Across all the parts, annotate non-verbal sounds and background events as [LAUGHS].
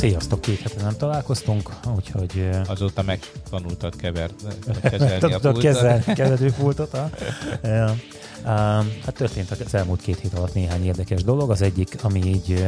Sziasztok, két hete nem találkoztunk, úgyhogy... Azóta megtanultad kevert, [LAUGHS] [LAUGHS] kezelni a pultot. kezelni keverőpultot. ja. Hát történt az elmúlt két hét alatt néhány érdekes dolog. Az egyik, ami így,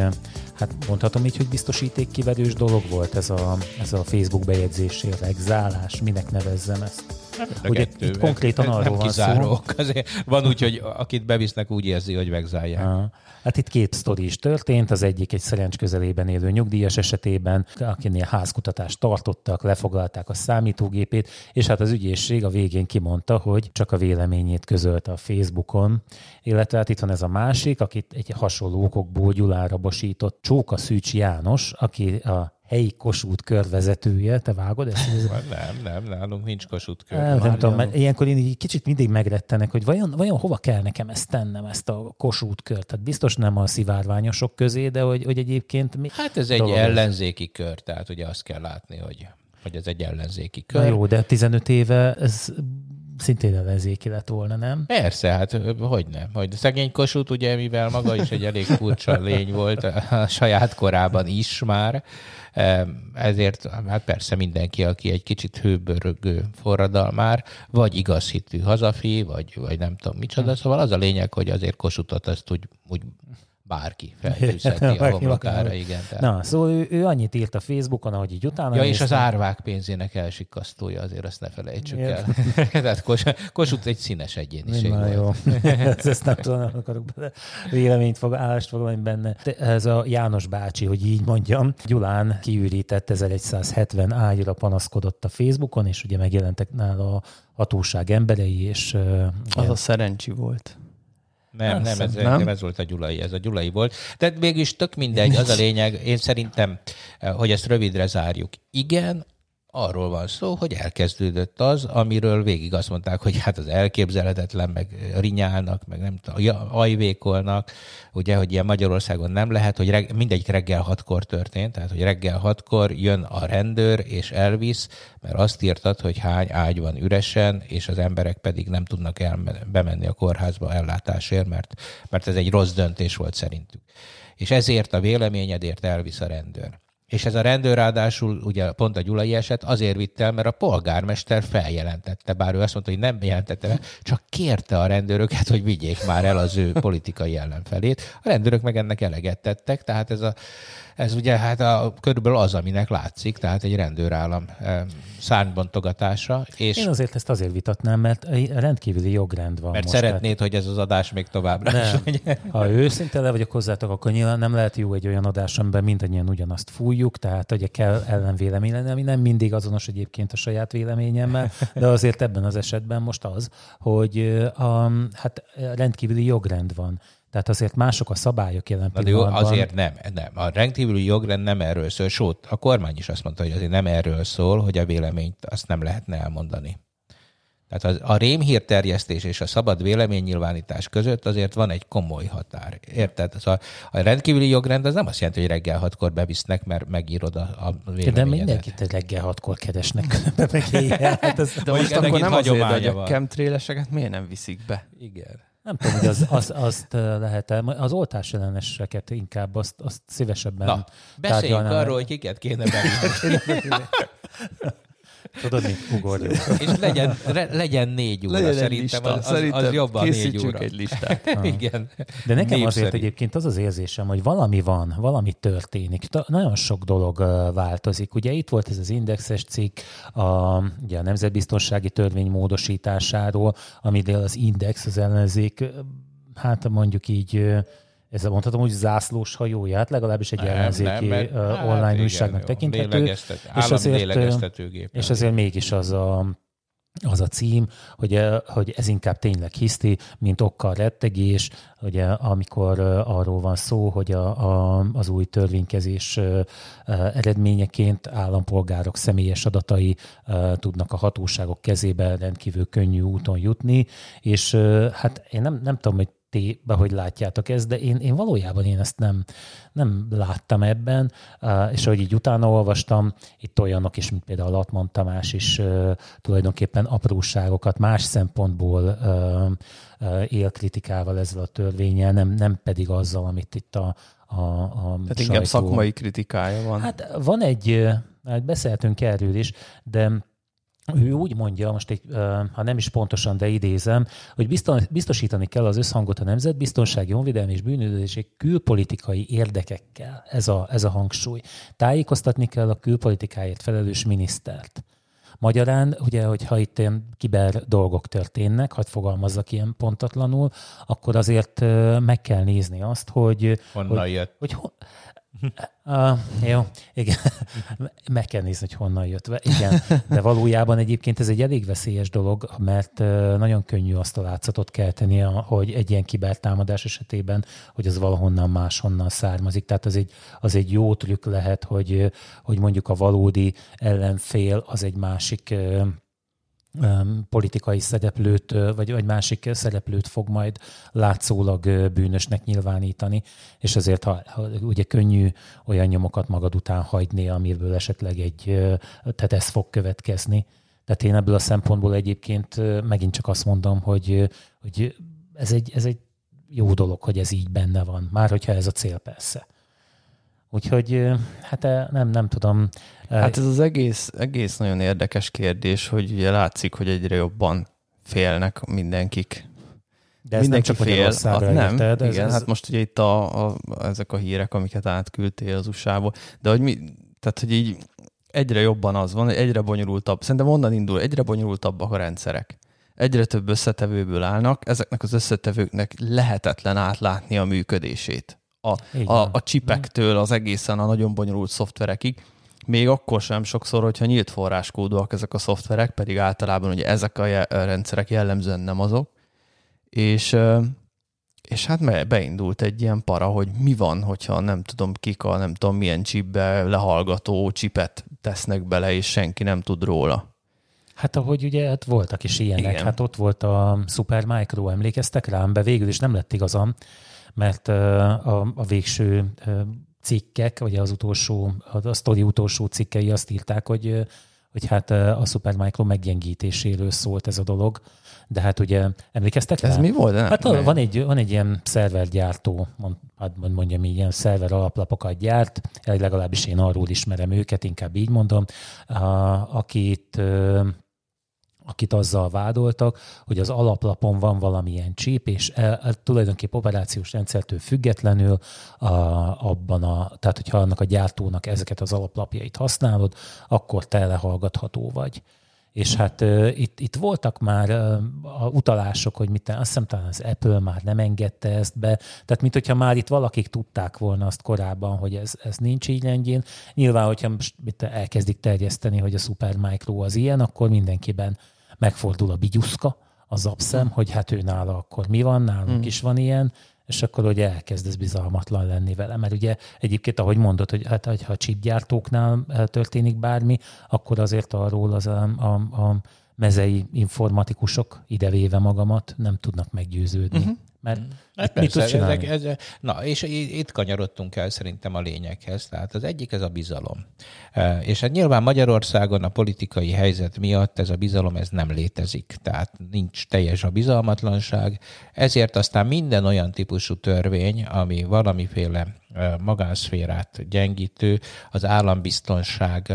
hát mondhatom így, hogy biztosítékkiverős dolog volt, ez a, ez a Facebook bejegyzésére, zálás, minek nevezzem ezt. Hát Ugye itt konkrétan arról nem van kizárok. szó. Azért van úgy, hogy akit bevisznek, úgy érzi, hogy megzálják. Hát itt két sztori is történt, az egyik egy szerencs közelében élő nyugdíjas esetében, akinél házkutatást tartottak, lefoglalták a számítógépét, és hát az ügyészség a végén kimondta, hogy csak a véleményét közölte a Facebookon, illetve hát itt van ez a másik, akit egy hasonló okokból Gyulára bosított Csóka Szűcs János, aki a helyi Kossuth körvezetője, te vágod ezt? [LAUGHS] Nem, nem, nálunk nincs Kossuth kör. Nem, nem tudom, mert ilyenkor én így kicsit mindig megrettenek, hogy vajon, vajon hova kell nekem ezt tennem, ezt a Kossuth kört. Tehát biztos nem a szivárványosok közé, de hogy, hogy egyébként... Mi hát ez egy ellenzéki ez? kör, tehát ugye azt kell látni, hogy, hogy ez egy ellenzéki kör. Na jó, de 15 éve ez szintén ellenzéki lett volna, nem? Persze, hát hogy nem. Hogy szegény Kossuth, ugye, mivel maga is egy elég furcsa lény volt a saját korában is már, ezért hát persze mindenki, aki egy kicsit hőbörögő forradalmár, vagy igazhitű hazafi, vagy, vagy nem tudom micsoda, hm. szóval az a lényeg, hogy azért Kosutot azt úgy, úgy bárki feltűzheti a [LAUGHS] homlokára, igen. Tehát. Na, szóval ő, ő annyit írt a Facebookon, ahogy így utána Ja, és az árvák pénzének elsikasztója, azért azt ne felejtsük Miért? el. [LAUGHS] Tehát Kos, Kossuth egy színes egyéniség Na, volt. jó. [LAUGHS] ezt nem tudom, nem akarok bele véleményt fog, állást foglalni benne. Ez a János bácsi, hogy így mondjam, Gyulán kiürített 1170 ágyra panaszkodott a Facebookon, és ugye megjelentek nála a hatóság emberei, és... Az a szerencsi volt. Nem, nem, ez, nem, ez volt a Gyulai, ez a Gyulai volt. Tehát mégis tök mindegy, az a lényeg, én szerintem, eh, hogy ezt rövidre zárjuk. Igen, arról van szó, hogy elkezdődött az, amiről végig azt mondták, hogy hát az elképzelhetetlen, meg rinyálnak, meg nem tudom, ajvékolnak, ugye, hogy ilyen Magyarországon nem lehet, hogy reg, mindegy reggel hatkor történt, tehát hogy reggel hatkor jön a rendőr és elvisz, mert azt írtad, hogy hány ágy van üresen, és az emberek pedig nem tudnak el, bemenni a kórházba ellátásért, mert, mert ez egy rossz döntés volt szerintük. És ezért a véleményedért elvisz a rendőr. És ez a rendőr ráadásul, ugye pont a Gyulai eset azért vitt el, mert a polgármester feljelentette, bár ő azt mondta, hogy nem jelentette be, csak kérte a rendőröket, hogy vigyék már el az ő politikai ellenfelét. A rendőrök meg ennek eleget tettek, tehát ez a ez ugye hát a, körülbelül az, aminek látszik, tehát egy rendőrállam szárnybontogatása. És Én azért ezt azért vitatnám, mert rendkívüli jogrend van Mert most, szeretnéd, tehát... hogy ez az adás még továbbra nem. is legyen. Ha őszinte le vagyok hozzátok, akkor nyilván nem lehet jó egy olyan adás, amiben mindannyian ugyanazt fújjuk, tehát ugye kell ellenvélemény lenni, ami nem mindig azonos egyébként a saját véleményemmel, de azért ebben az esetben most az, hogy a, hát rendkívüli jogrend van. Tehát azért mások a szabályok jelen Na, pillanatban. Jó, azért nem, nem. A rendkívüli jogrend nem erről szól, sőt, a kormány is azt mondta, hogy azért nem erről szól, hogy a véleményt azt nem lehetne elmondani. Tehát a, a rémhírterjesztés és a szabad véleménynyilvánítás között azért van egy komoly határ. Érted? Az a, a rendkívüli jogrend az nem azt jelenti, hogy reggel hatkor bevisznek, mert megírod a, a véleményedet. De mindenkit reggel hatkor keresnek. [LAUGHS] hát ez, De most akkor nem azért, hogy a chemtraileseket miért nem viszik be? Igen. Nem tudom, hogy az, az, azt lehet -e. Az oltás elleneseket inkább azt, azt szívesebben Na, beszéljünk arról, hogy kiket kéne bevinni. [LAUGHS] [LAUGHS] [LAUGHS] Tudod, mi ugorjuk. És legyen, re, legyen négy óra, legyen szerintem, lista. Az, szerintem az jobban négy óra. egy listát. [LAUGHS] Igen. De nekem Népszerű. azért egyébként az az érzésem, hogy valami van, valami történik. Nagyon sok dolog változik. Ugye itt volt ez az indexes cikk, a, ugye a nemzetbiztonsági törvény módosításáról, amivel az index, az ellenzék, hát mondjuk így ezzel mondhatom, hogy zászlós hajóját, legalábbis egy nem, ellenzéki nem, uh, online hát újságnak tekinthető. És azért, és azért mégis az a, az a cím, hogy, hogy ez inkább tényleg hiszti, mint okkal rettegés, ugye, amikor arról van szó, hogy a, a, az új törvénykezés eredményeként állampolgárok személyes adatai tudnak a hatóságok kezébe rendkívül könnyű úton jutni, és hát én nem, nem tudom, hogy ti, hogy látjátok ezt, de én, én valójában én ezt nem, nem láttam ebben, és ahogy így utána olvastam, itt olyanok is, mint például Latman Tamás is tulajdonképpen apróságokat más szempontból él kritikával ezzel a törvényel, nem, nem pedig azzal, amit itt a, a, a Tehát sajtó... inkább szakmai kritikája van. Hát van egy, hát beszéltünk erről is, de ő úgy mondja, most egy, ha nem is pontosan, de idézem, hogy biztosítani kell az összhangot a nemzetbiztonsági, honvédelmi és bűnözési külpolitikai érdekekkel. Ez a, ez a hangsúly. Tájékoztatni kell a külpolitikáért felelős minisztert. Magyarán, ugye, hogyha itt ilyen kiber dolgok történnek, hadd fogalmazzak ilyen pontatlanul, akkor azért meg kell nézni azt, hogy... Honnan hogy, jött? Hogy, Uh, [LAUGHS] jó, igen. [LAUGHS] Meg kell nézni, hogy honnan jött. Igen, de valójában egyébként ez egy elég veszélyes dolog, mert nagyon könnyű azt a látszatot kelteni, hogy egy ilyen kibertámadás esetében, hogy az valahonnan máshonnan származik. Tehát az egy, az egy jó trükk lehet, hogy, hogy mondjuk a valódi ellenfél az egy másik politikai szereplőt, vagy, vagy másik szereplőt fog majd látszólag bűnösnek nyilvánítani, és azért ha, ha ugye könnyű olyan nyomokat magad után hagyni, amiből esetleg egy, tehát ez fog következni. Tehát én ebből a szempontból egyébként megint csak azt mondom, hogy, hogy ez, egy, ez egy jó dolog, hogy ez így benne van, már hogyha ez a cél persze. Úgyhogy hát nem, nem tudom. Hát ez az egész, egész nagyon érdekes kérdés, hogy ugye látszik, hogy egyre jobban félnek mindenkik. De ez Mindenki nem fél. Hát nem, érted, ez, igen, ez... hát most ugye itt a, a, ezek a hírek, amiket átküldtél az usa de hogy mi, tehát hogy így egyre jobban az van, egyre bonyolultabb, szerintem onnan indul, egyre bonyolultabbak a rendszerek. Egyre több összetevőből állnak, ezeknek az összetevőknek lehetetlen átlátni a működését a, a, a csipektől az egészen a nagyon bonyolult szoftverekig. Még akkor sem sokszor, hogyha nyílt forráskódúak ezek a szoftverek, pedig általában ugye ezek a rendszerek jellemzően nem azok. És, és hát beindult egy ilyen para, hogy mi van, hogyha nem tudom kik a nem tudom milyen csipbe lehallgató csipet tesznek bele, és senki nem tud róla. Hát ahogy ugye hát voltak is ilyenek, Igen. hát ott volt a Supermicro, emlékeztek rám, be végül is nem lett igazam, mert a, a végső cikkek, vagy az utolsó, a sztori utolsó cikkei azt írták, hogy, hogy hát a Supermicro meggyengítéséről szólt ez a dolog, de hát ugye emlékeztek Ez rá? mi volt? Nem, hát nem. van egy, van egy ilyen szervergyártó, mond, hát mondjam így, ilyen szerver alaplapokat gyárt, legalábbis én arról ismerem őket, inkább így mondom, akit akit azzal vádoltak, hogy az alaplapon van valamilyen csíp, és e, e, tulajdonképp operációs rendszertől függetlenül a, abban a, tehát hogyha annak a gyártónak ezeket az alaplapjait használod, akkor te lehallgatható vagy. És hát uh, itt, itt voltak már uh, utalások, hogy mit, azt hiszem talán az Apple már nem engedte ezt be, tehát mint hogyha már itt valakik tudták volna azt korábban, hogy ez, ez nincs így rendjén. Nyilván, hogyha most mit elkezdik terjeszteni, hogy a Supermicro az ilyen, akkor mindenkiben megfordul a bigyuszka, az abszem, hogy hát ő nála akkor mi van, nálunk mm. is van ilyen, és akkor ugye elkezd ez bizalmatlan lenni vele. Mert ugye egyébként, ahogy mondod, hogy hát, ha a chipgyártóknál eh, történik bármi, akkor azért arról az a, a, a mezei informatikusok, idevéve magamat, nem tudnak meggyőződni. Uh-huh. Mert mm. hát mit persze, ezek, ez, na, és itt kanyarodtunk el szerintem a lényeghez. Tehát az egyik ez a bizalom. E, és hát nyilván Magyarországon a politikai helyzet miatt ez a bizalom ez nem létezik. Tehát nincs teljes a bizalmatlanság. Ezért aztán minden olyan típusú törvény, ami valamiféle e, magánszférát gyengítő, az állambiztonság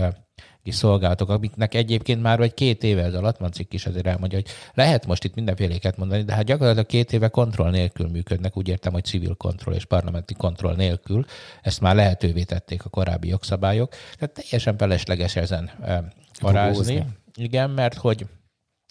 e, szolgálatok, amiknek egyébként már vagy két éve ez alatt, van cikk is azért elmondja, hogy lehet most itt mindenféléket mondani, de hát gyakorlatilag két éve kontroll nélkül működnek, úgy értem, hogy civil kontroll és parlamenti kontroll nélkül. Ezt már lehetővé tették a korábbi jogszabályok. Tehát teljesen felesleges ezen parázni. Igen, mert hogy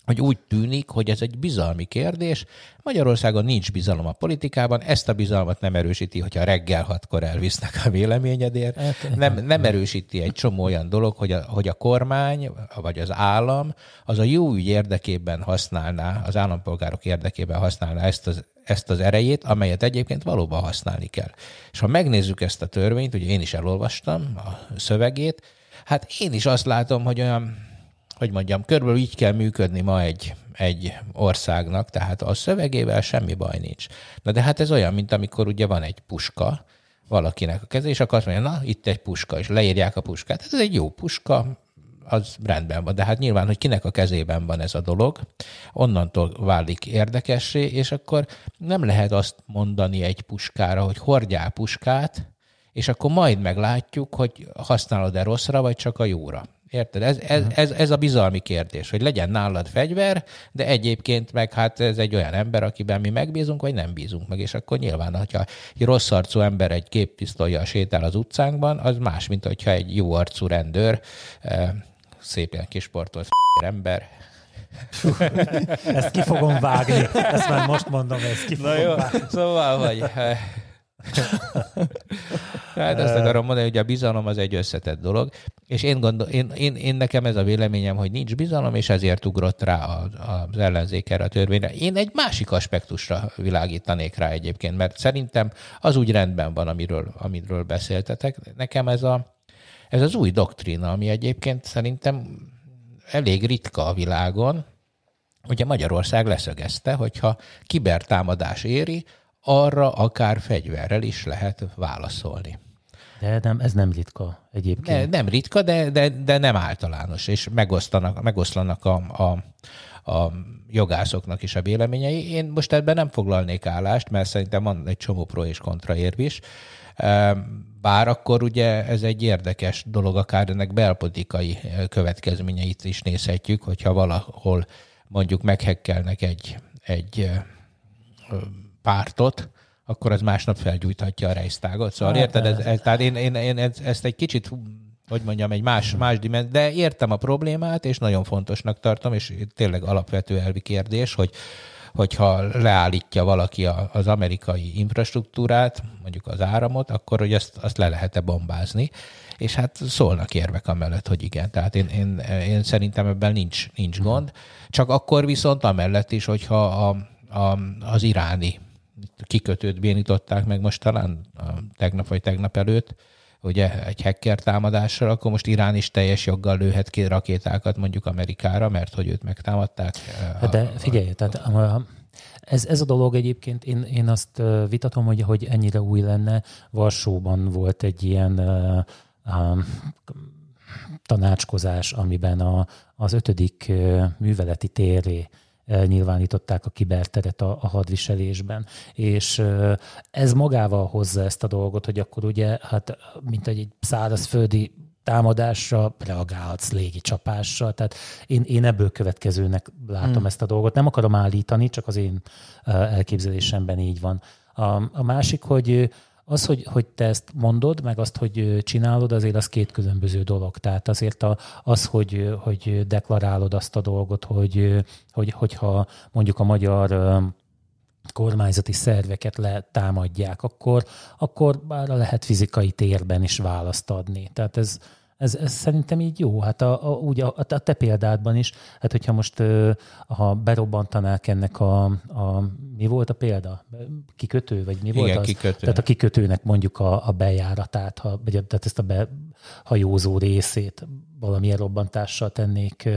hogy úgy tűnik, hogy ez egy bizalmi kérdés. Magyarországon nincs bizalom a politikában, ezt a bizalmat nem erősíti, hogyha reggel hatkor elvisznek a véleményedért. Hát, nem, nem erősíti egy csomó olyan dolog, hogy a, hogy a kormány, vagy az állam az a jó ügy érdekében használná, az állampolgárok érdekében használná ezt az ezt az erejét, amelyet egyébként valóban használni kell. És ha megnézzük ezt a törvényt, ugye én is elolvastam a szövegét, hát én is azt látom, hogy olyan hogy mondjam, körülbelül így kell működni ma egy, egy országnak, tehát a szövegével semmi baj nincs. Na de hát ez olyan, mint amikor ugye van egy puska, valakinek a keze, és akkor azt mondja, na, itt egy puska, és leírják a puskát. Ez egy jó puska, az rendben van. De hát nyilván, hogy kinek a kezében van ez a dolog, onnantól válik érdekessé, és akkor nem lehet azt mondani egy puskára, hogy hordjál puskát, és akkor majd meglátjuk, hogy használod-e rosszra, vagy csak a jóra. Érted? Ez, ez, mhm. ez, ez a bizalmi kérdés, hogy legyen nálad fegyver, de egyébként meg hát ez egy olyan ember, akiben mi megbízunk, vagy nem bízunk meg, és akkor nyilván, hogyha egy rossz arcú ember egy képpisztolyjal sétál az utcánkban, az más, mint hogyha egy jó arcú rendőr, eh, szépen kisportolt ember, ezt ki fogom vágni. Ezt már most mondom, ezt ki fogom Na jó, vágni. szóval, hogy eh, [LAUGHS] hát azt akarom mondani, hogy a bizalom az egy összetett dolog, és én, gondol, én, én, én nekem ez a véleményem, hogy nincs bizalom, és ezért ugrott rá az ellenzék erre a törvényre. Én egy másik aspektusra világítanék rá egyébként, mert szerintem az úgy rendben van, amiről, amiről beszéltetek. Nekem ez, a, ez az új doktrína, ami egyébként szerintem elég ritka a világon, Ugye Magyarország leszögezte, hogyha kibertámadás éri, arra akár fegyverrel is lehet válaszolni. De nem, ez nem ritka egyébként. De, nem ritka, de, de, de nem általános, és megosztanak, megoszlanak a, a, a jogászoknak is a véleményei. Én most ebben nem foglalnék állást, mert szerintem van egy csomó pro és kontra érv is. Bár akkor ugye ez egy érdekes dolog, akár ennek belpolitikai következményeit is nézhetjük, hogyha valahol mondjuk meghekkelnek egy, egy pártot, akkor az másnap felgyújthatja a rejsztágot. Szóval hát, érted? Ez, ez, tehát én, én, én ezt egy kicsit hogy mondjam, egy más, más dimenzió, de értem a problémát, és nagyon fontosnak tartom, és tényleg alapvető elvi kérdés, hogy hogyha leállítja valaki az amerikai infrastruktúrát, mondjuk az áramot, akkor hogy azt, azt le lehet-e bombázni. És hát szólnak érvek amellett, hogy igen. Tehát én, én, én szerintem ebben nincs, nincs gond. Csak akkor viszont amellett is, hogyha a, a, az iráni kikötőt bénították meg most talán tegnap vagy tegnap előtt, ugye egy hacker támadással, akkor most Irán is teljes joggal lőhet ki rakétákat mondjuk Amerikára, mert hogy őt megtámadták. Hát de figyelj, tehát ez, ez a dolog egyébként, én, én azt vitatom, hogy, hogy ennyire új lenne. Varsóban volt egy ilyen uh, um, tanácskozás, amiben a, az ötödik műveleti térré nyilvánították a kiberteret a, a hadviselésben. És ez magával hozza ezt a dolgot, hogy akkor ugye, hát mint egy szárazföldi támadásra reagálhatsz légi csapással. Tehát én, én ebből következőnek látom hmm. ezt a dolgot. Nem akarom állítani, csak az én elképzelésemben így van. A, a másik, hogy az, hogy, hogy te ezt mondod, meg azt, hogy csinálod, azért az két különböző dolog. Tehát azért a, az, hogy, hogy deklarálod azt a dolgot, hogy, hogy, hogyha mondjuk a magyar kormányzati szerveket letámadják, akkor, akkor bár lehet fizikai térben is választ adni. Tehát ez, ez, ez szerintem így jó. Hát a, a, úgy a, a te példádban is, hát hogyha most ha berobbantanák ennek a, a mi volt a példa? Kikötő, vagy mi Igen, volt az? kikötő. Tehát a kikötőnek mondjuk a, a bejáratát, ha, vagy tehát ezt a behajózó részét valamilyen robbantással tennék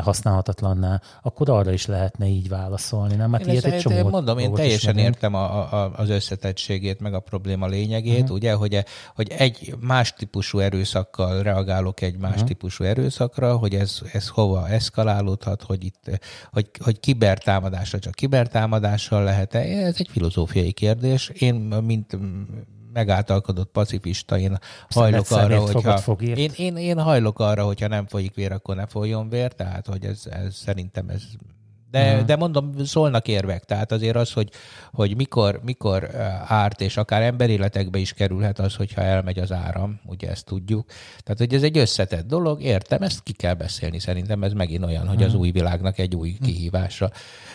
használhatatlanná, akkor arra is lehetne így válaszolni. Nem? Hát én ilyet egy csomó mondom, én teljesen értem a, a, az összetettségét, meg a probléma lényegét, uh-huh. ugye, hogy, hogy egy más típusú erőszakkal reagálok egy más uh-huh. típusú erőszakra, hogy ez, ez hova eszkalálódhat, hogy itt, hogy, hogy kibertámadásra csak kibertámadással lehet-e, ez egy filozófiai kérdés. Én, mint megáltalkodott pacifista, én hajlok arra, hogyha... Én, én, én hajlok arra, hogyha nem folyik vér, akkor ne folyjon vér, tehát hogy ez, ez szerintem ez de, uh-huh. de mondom, szólnak érvek. Tehát azért az, hogy, hogy mikor, mikor árt, és akár emberéletekbe is kerülhet az, hogyha elmegy az áram, ugye ezt tudjuk. Tehát, hogy ez egy összetett dolog, értem, ezt ki kell beszélni. Szerintem ez megint olyan, hogy az új világnak egy új kihívása.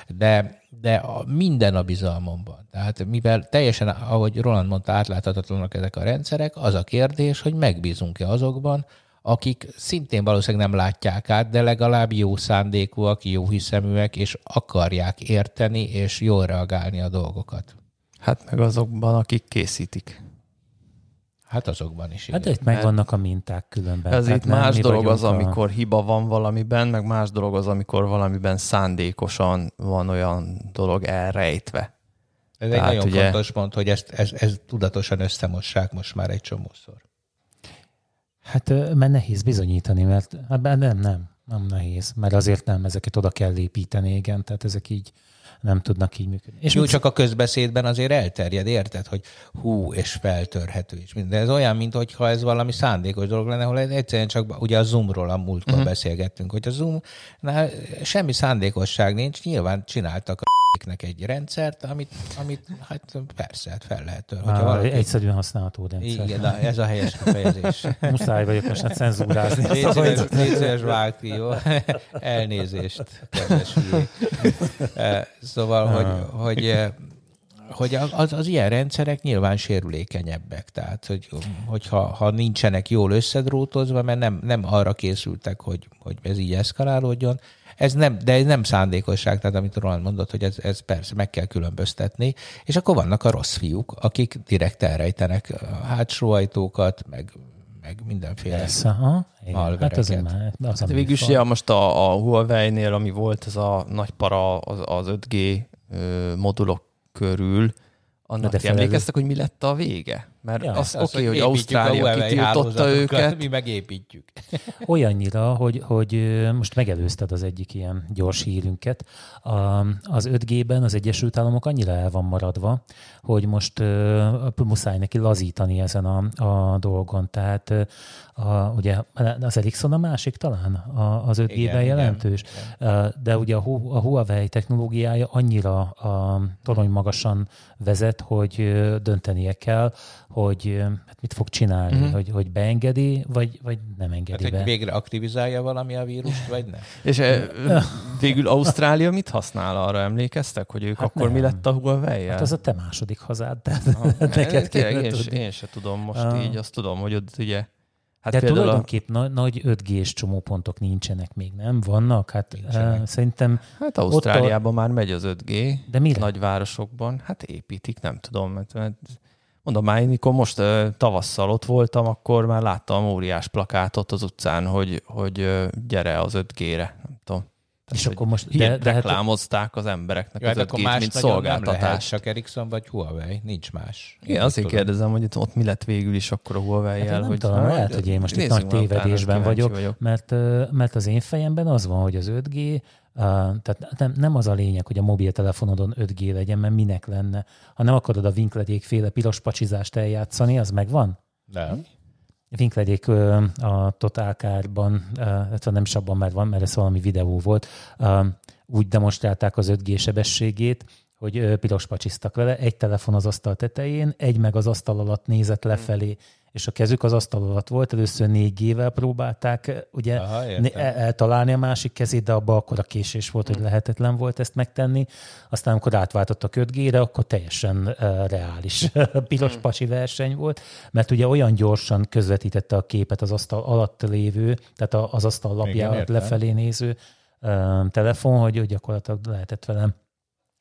De, de a, minden a bizalmomban. Tehát mivel teljesen, ahogy Roland mondta, átláthatatlanak ezek a rendszerek, az a kérdés, hogy megbízunk-e azokban, akik szintén valószínűleg nem látják át, de legalább jó szándékúak, jó hiszeműek, és akarják érteni, és jól reagálni a dolgokat. Hát meg azokban, akik készítik. Hát azokban is. Hát itt megvannak a minták különben. Ez itt más dolog az, a... amikor hiba van valamiben, meg más dolog az, amikor valamiben szándékosan van olyan dolog elrejtve. Ez Tehát egy nagyon ugye... fontos pont, hogy ezt, ezt, ezt tudatosan összemossák most már egy csomószor. Hát mert nehéz bizonyítani, mert hát nem, nem, nem nehéz, mert azért nem, ezeket oda kell építeni, igen, tehát ezek így nem tudnak így működni. És Jó, mit... csak a közbeszédben azért elterjed, érted, hogy hú, és feltörhető is. De ez olyan, mint hogyha ez valami szándékos dolog lenne, ahol egyszerűen csak ugye a Zoomról a múltkor uh-huh. beszélgettünk, hogy a Zoom, na, semmi szándékosság nincs, nyilván csináltak nek egy rendszert, amit, amit hát persze, hát fel lehet tör. Hogyha valaki... Egyszerűen használható rendszer. Igen, de ez a helyes kifejezés. [LAUGHS] Muszáj vagyok most hát cenzúrázni. Szíves, vág ki, jó? Elnézést, kedves [LAUGHS] e, Szóval, hogy, hogy e, hogy az, az ilyen rendszerek nyilván sérülékenyebbek. Tehát, hogy, hogyha ha nincsenek jól összedrótozva, mert nem, nem arra készültek, hogy, hogy ez így eszkalálódjon, ez nem, de ez nem szándékosság, tehát amit Roland mondott, hogy ez, ez persze meg kell különböztetni, és akkor vannak a rossz fiúk, akik direkt elrejtenek hátsó ajtókat, meg meg mindenféle Persze, ha? Hát az már, az hát végül is, ja, most a, a Huawei-nél, ami volt ez a nagy para az, az 5G modulok körül, annak de emlékeztek, hogy mi lett a vége? Mert ja, az, az oké, okay, hogy Ausztrália kitiltotta őket. Mi megépítjük. [LAUGHS] Olyannyira, hogy, hogy most megelőzted az egyik ilyen gyors hírünket. A, az 5G-ben az Egyesült Államok annyira el van maradva, hogy most uh, muszáj neki lazítani ezen a, a dolgon. Tehát a, ugye az Ericsson a másik talán a, az 5G-ben jelentős, igen, igen. de ugye a, a Huawei technológiája annyira a torony magasan vezet, hogy döntenie kell, hogy hát mit fog csinálni, uh-huh. hogy, hogy beengedi, vagy, vagy nem engedi hát, be. Hogy végre aktivizálja valami a vírust, vagy nem? [LAUGHS] És végül Ausztrália mit használ arra, emlékeztek, hogy ők hát akkor nem. mi lett a huawei Hát az a te második hazád, tehát Aha, [LAUGHS] neked én, én, én se tudom most uh. így, azt tudom, hogy ott ugye Hát De tulajdonképp a... nagy 5G-s csomópontok nincsenek még, nem? Vannak? Hát nincsenek. szerintem... Hát Ausztráliában a... már megy az 5G. De mi nagyvárosokban. Hát építik, nem tudom. Mert, mert mondom már, én mikor most tavasszal ott voltam, akkor már láttam óriás plakátot az utcán, hogy, hogy gyere az 5G-re. Nem tudom. Tehát, és akkor most de, de hát- reklámozták az embereknek ja, az 5 hát mint szolgáltatást. Nem lehet, csak Ericsson vagy Huawei, nincs más. Igen, azért tudom. kérdezem, hogy ott, ott mi lett végül is akkor a huawei hát hogy tudom, lehet, hogy én most itt nagy tévedésben vagyok, vagyok, mert, mert az én fejemben az van, hogy az 5G tehát nem, nem az a lényeg, hogy a mobiltelefonodon 5G legyen, mert minek lenne. Ha nem akarod a vinkledék féle piros pacsizást eljátszani, az megvan? Nem. Vinkledék a Totálkárban, illetve nem is abban már van, mert ez valami videó volt, úgy demonstrálták az 5G sebességét, hogy piros pacsiztak vele, egy telefon az asztal tetején, egy meg az asztal alatt nézett lefelé, és a kezük az asztal alatt volt, először 4G-vel próbálták ugye Aha, eltalálni a másik kezét, de abban akkor a késés volt, hogy hm. lehetetlen volt ezt megtenni. Aztán, amikor átváltottak 5G-re, akkor teljesen uh, reális piros hm. pasi verseny volt, mert ugye olyan gyorsan közvetítette a képet az asztal alatt lévő, tehát az asztal lapjára lefelé néző uh, telefon, hogy gyakorlatilag lehetett velem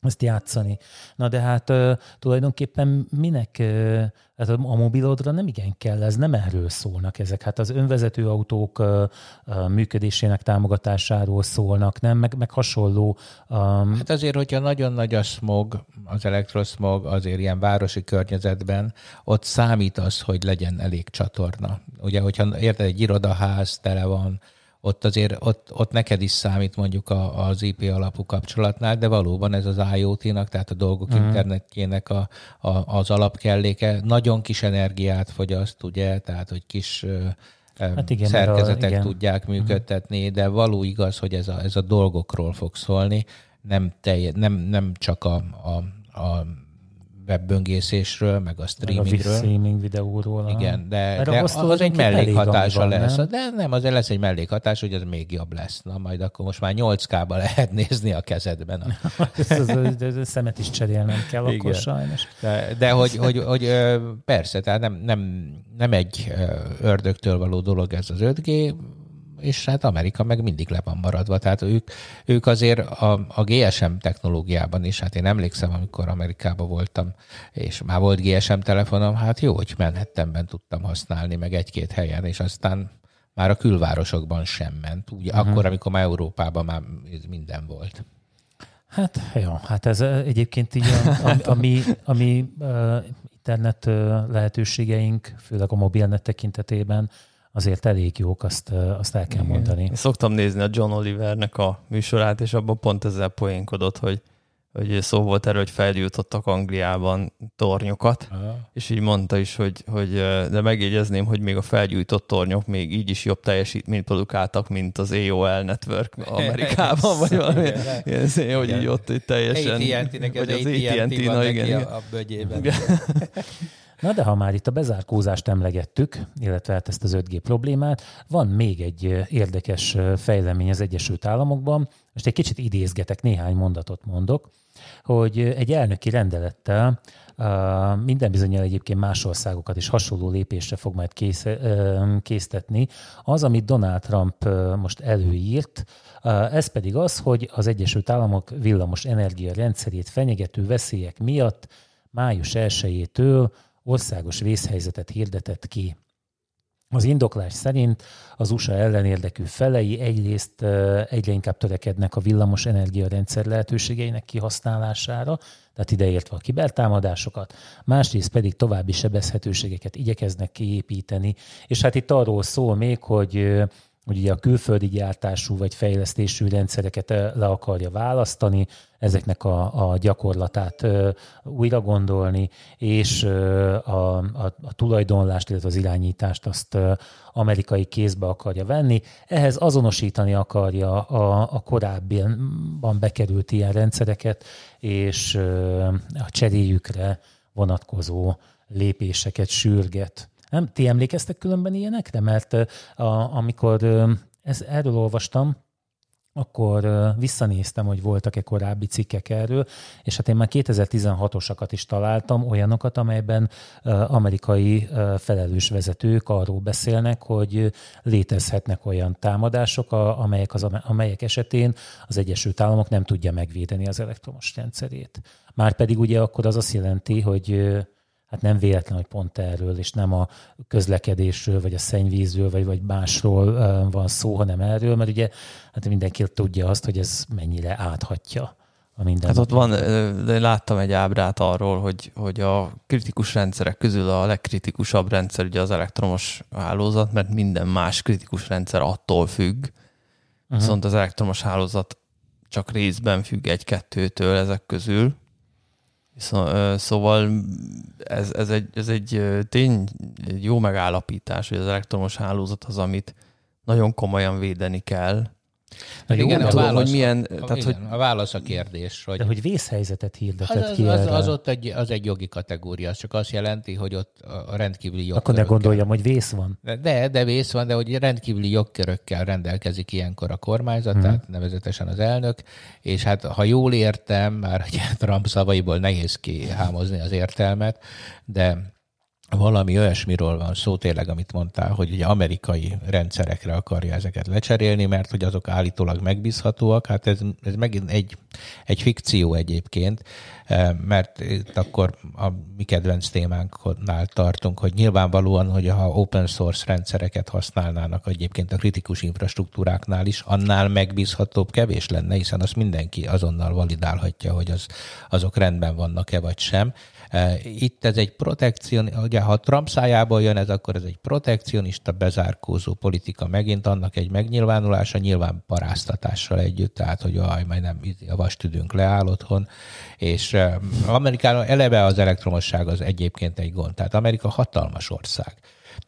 ezt játszani. Na de hát uh, tulajdonképpen minek uh, hát a mobilodra nem igen kell, ez nem erről szólnak ezek. Hát az önvezető autók uh, uh, működésének támogatásáról szólnak, nem? Meg, meg hasonló. Um... Hát azért, hogyha nagyon nagy a smog, az elektroszmog azért ilyen városi környezetben, ott számít az, hogy legyen elég csatorna. Ugye, hogyha érted, egy irodaház tele van, ott azért ott, ott neked is számít mondjuk a, az IP alapú kapcsolatnál, de valóban ez az IoT-nak, tehát a dolgok uh-huh. internetjének a, a, az alapkelléke nagyon kis energiát fogyaszt, ugye, tehát hogy kis hát igen, szerkezetek a, igen. tudják mhm. működtetni, uh-huh. de való igaz, hogy ez a, ez a dolgokról fog szólni, nem, telje, nem, nem csak a, a, a webböngészésről, meg a streamingről. Meg a streaming videóról. Igen, de, de az, az egy mellékhatása van, lesz. Nem? De nem, azért lesz egy mellékhatás, hogy az még jobb lesz. Na majd akkor most már 8K-ba lehet [LAUGHS] nézni a kezedben. [LAUGHS] A... ez, szemet is cserélnem kell Igen. akkor sajnos. De, de hogy, hogy, hogy, persze, tehát nem, nem, nem egy ördögtől való dolog ez az 5G, és hát Amerika meg mindig le van maradva. Tehát ők, ők azért a, a GSM technológiában is, hát én emlékszem, amikor Amerikában voltam, és már volt GSM telefonom, hát jó, hogy Manhattanben tudtam használni, meg egy-két helyen, és aztán már a külvárosokban sem ment. Ugye uh-huh. akkor, amikor már Európában már minden volt. Hát jó, hát ez egyébként így a, a, [LAUGHS] a mi, a mi uh, internet lehetőségeink, főleg a mobilnet tekintetében azért elég jók, azt, azt el kell Igen. mondani. Én szoktam nézni a John Olivernek a műsorát, és abban pont ezzel poénkodott, hogy hogy szó volt erről, hogy feljutottak Angliában tornyokat, Aha. és így mondta is, hogy, hogy de megjegyezném, hogy még a felgyújtott tornyok még így is jobb teljesítményt produkáltak, mint az AOL Network [LAUGHS] Amerikában, vagy valami ilyen, hogy így ott így teljesen... AT&T-nek az AT&T van igen, a, a bögyében. [LAUGHS] [LAUGHS] Na de ha már itt a bezárkózást emlegettük, illetve hát ezt az 5G problémát, van még egy érdekes fejlemény az Egyesült Államokban. Most egy kicsit idézgetek, néhány mondatot mondok hogy egy elnöki rendelettel minden bizonyal egyébként más országokat is hasonló lépésre fog majd kész, késztetni. Az, amit Donald Trump most előírt, ez pedig az, hogy az Egyesült Államok villamos energia rendszerét fenyegető veszélyek miatt május 1-től országos vészhelyzetet hirdetett ki. Az indoklás szerint az USA ellenérdekű felei egyrészt egyre inkább törekednek a villamos energiarendszer lehetőségeinek kihasználására, tehát ideértve a kibertámadásokat, másrészt pedig további sebezhetőségeket igyekeznek kiépíteni, és hát itt arról szól még, hogy hogy ugye a külföldi gyártású vagy fejlesztésű rendszereket le akarja választani, ezeknek a, a gyakorlatát újra gondolni, és a, a, a tulajdonlást, illetve az irányítást azt amerikai kézbe akarja venni. Ehhez azonosítani akarja a, a korábbian bekerült ilyen rendszereket, és a cseréjükre vonatkozó lépéseket sürget. Nem? Ti emlékeztek különben ilyenekre? Mert a, amikor ez, erről olvastam, akkor visszanéztem, hogy voltak-e korábbi cikkek erről, és hát én már 2016-osakat is találtam, olyanokat, amelyben amerikai felelős vezetők arról beszélnek, hogy létezhetnek olyan támadások, amelyek, az, amelyek esetén az Egyesült Államok nem tudja megvédeni az elektromos rendszerét. Márpedig ugye akkor az azt jelenti, hogy hát nem véletlen, hogy pont erről, és nem a közlekedésről, vagy a szennyvízről, vagy, vagy másról van szó, hanem erről, mert ugye hát mindenki tudja azt, hogy ez mennyire áthatja a minden. Hát ott van, de láttam egy ábrát arról, hogy, hogy a kritikus rendszerek közül a legkritikusabb rendszer ugye az elektromos hálózat, mert minden más kritikus rendszer attól függ, uh-huh. viszont az elektromos hálózat csak részben függ egy-kettőtől ezek közül, Szóval ez, ez, egy, ez egy tény, egy jó megállapítás, hogy az elektromos hálózat az, amit nagyon komolyan védeni kell, Na igen, a tudom, válasz, hogy milyen... A, tehát, igen, hogy, a válasz a kérdés. Hogy, de hogy vészhelyzetet hirdetett az, ki az, az, ott egy, az egy jogi kategória, az csak azt jelenti, hogy ott a rendkívüli jogkörökkel... Akkor ne gondoljam, hogy vész van. De, de vész van, de hogy rendkívüli jogkörökkel rendelkezik ilyenkor a kormányzat, hmm. tehát nevezetesen az elnök, és hát ha jól értem, már hogy Trump szavaiból nehéz kihámozni az értelmet, de valami olyasmiről van szó tényleg, amit mondtál, hogy ugye amerikai rendszerekre akarja ezeket lecserélni, mert hogy azok állítólag megbízhatóak. Hát ez, ez megint egy, egy fikció egyébként, mert itt akkor a mi kedvenc témánknál tartunk, hogy nyilvánvalóan, hogy ha open source rendszereket használnának egyébként a kritikus infrastruktúráknál is, annál megbízhatóbb kevés lenne, hiszen azt mindenki azonnal validálhatja, hogy az, azok rendben vannak-e vagy sem. Eh, itt ez egy protekcion, ugye ha Trump szájából jön ez, akkor ez egy protekcionista, bezárkózó politika megint, annak egy megnyilvánulása, nyilván paráztatással együtt, tehát hogy aj, majd nem a vastüdünk leáll otthon, és Amerikában eleve az elektromosság az egyébként egy gond, tehát Amerika hatalmas ország.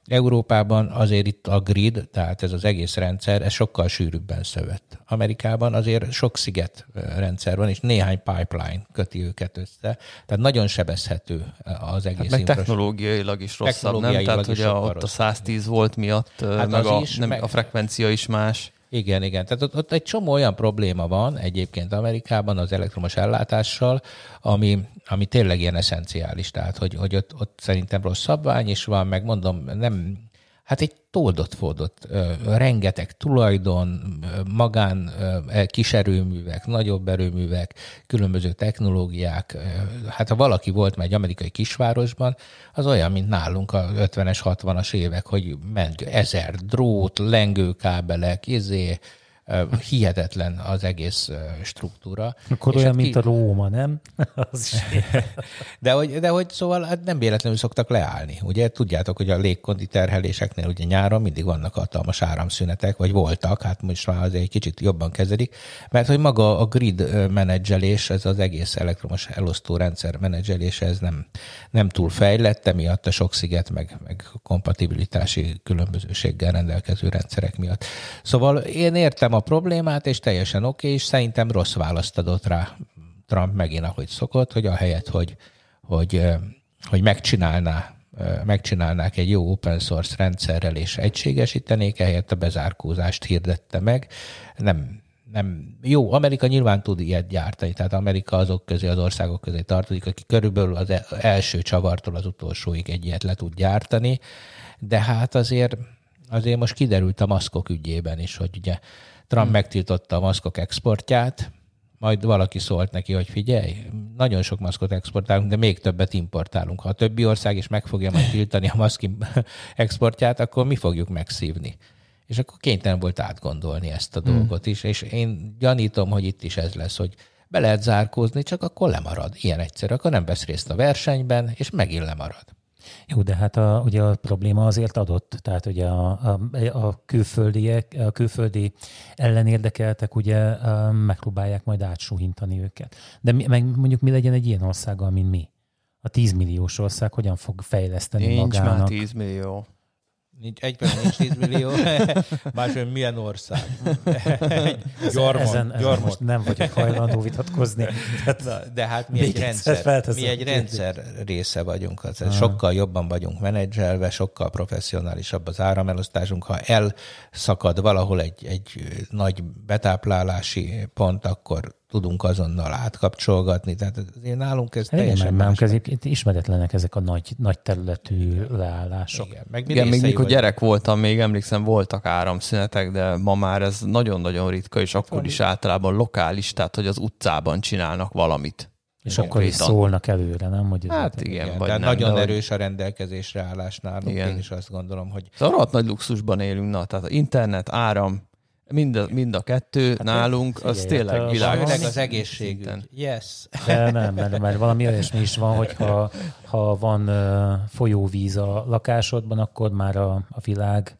Európában azért itt a grid, tehát ez az egész rendszer, ez sokkal sűrűbben szövött. Amerikában azért sok sziget rendszer van, és néhány pipeline köti őket össze, tehát nagyon sebezhető az egész hát meg technológiailag is rosszabb, technológiailag nem? Tehát, hogy a, ott a 110 volt miatt, hát meg, a, is, nem, meg a frekvencia is más. Igen, igen. Tehát ott, ott egy csomó olyan probléma van egyébként Amerikában az elektromos ellátással, ami, ami tényleg ilyen eszenciális. Tehát, hogy, hogy ott, ott szerintem rossz szabvány is van, meg mondom, nem, Hát egy toldott fordott, rengeteg tulajdon, magán e, kiserőművek, nagyobb erőművek, különböző technológiák. Hát ha valaki volt már egy amerikai kisvárosban, az olyan, mint nálunk a 50-es, 60-as évek, hogy ment ezer drót, lengőkábelek, izé, hihetetlen az egész struktúra. Akkor és olyan, hát ki... mint a Róma, nem? [LAUGHS] az is [LAUGHS] de, hogy, de hogy szóval hát nem véletlenül szoktak leállni. Ugye tudjátok, hogy a légkondi terheléseknél ugye nyáron mindig vannak hatalmas áramszünetek, vagy voltak, hát most már azért egy kicsit jobban kezelik, mert hogy maga a grid menedzselés, ez az egész elektromos elosztó rendszer menedzselése, ez nem, nem túl fejlett, emiatt a sok sziget, meg, meg kompatibilitási különbözőséggel rendelkező rendszerek miatt. Szóval én értem a problémát, és teljesen oké, okay, és szerintem rossz választ adott rá Trump megint, ahogy szokott, hogy ahelyett, hogy, hogy, hogy megcsinálná megcsinálnák egy jó open source rendszerrel és egységesítenék, ehelyett a bezárkózást hirdette meg. Nem, nem, jó, Amerika nyilván tud ilyet gyártani, tehát Amerika azok közé, az országok közé tartozik, aki körülbelül az e-, első csavartól az utolsóig egy ilyet le tud gyártani, de hát azért, azért most kiderült a maszkok ügyében is, hogy ugye Trump hmm. megtiltotta a maszkok exportját, majd valaki szólt neki, hogy figyelj, nagyon sok maszkot exportálunk, de még többet importálunk. Ha a többi ország is meg fogja majd tiltani a maszk [LAUGHS] exportját, akkor mi fogjuk megszívni. És akkor kénytelen volt átgondolni ezt a hmm. dolgot is, és én gyanítom, hogy itt is ez lesz, hogy be lehet zárkózni, csak akkor lemarad. Ilyen egyszerű, akkor nem vesz részt a versenyben, és megint lemarad. Jó, de hát a, ugye a probléma azért adott, tehát ugye a, a, a, külföldiek, a külföldi ellenérdekeltek ugye megpróbálják majd átsúhintani őket. De mi, meg mondjuk mi legyen egy ilyen országgal, mint mi? A 10 milliós ország hogyan fog fejleszteni Nincs magának? már 10 millió. Nincs, egyben nincs 10 millió, [LAUGHS] másrend milyen ország. [LAUGHS] Gyarmon, ezen, ezen most nem vagyok hajlandó vitatkozni. Na, de hát mi egy rendszer, mi egy rendszer része vagyunk. Az, ah. sokkal jobban vagyunk menedzselve, sokkal professzionálisabb az áramelosztásunk. Ha elszakad valahol egy, egy nagy betáplálási pont, akkor tudunk azonnal átkapcsolgatni. Tehát azért nálunk ez Igen, teljesen más. Ez itt ismeretlenek ezek a nagy, nagy területű leállások. Igen, meg Igen még mikor gyerek voltam, még emlékszem, voltak áramszünetek, de ma már ez nagyon-nagyon ritka, és akkor is általában lokális, tehát hogy az utcában csinálnak valamit. És akkor is szólnak előre, nem? Hogy hát igen, igen vagy nem, nagyon de erős a rendelkezésre állás nálunk, igen. én is azt gondolom, hogy... Szóval nagy luxusban élünk, na, tehát internet, áram, Mind a, mind a kettő hát nálunk, figyelj, az tényleg hát világ. Főleg az egészségügy. Yes. De nem, mert, mert valami olyasmi is van, hogy ha, ha van folyóvíz a lakásodban, akkor már a, a világ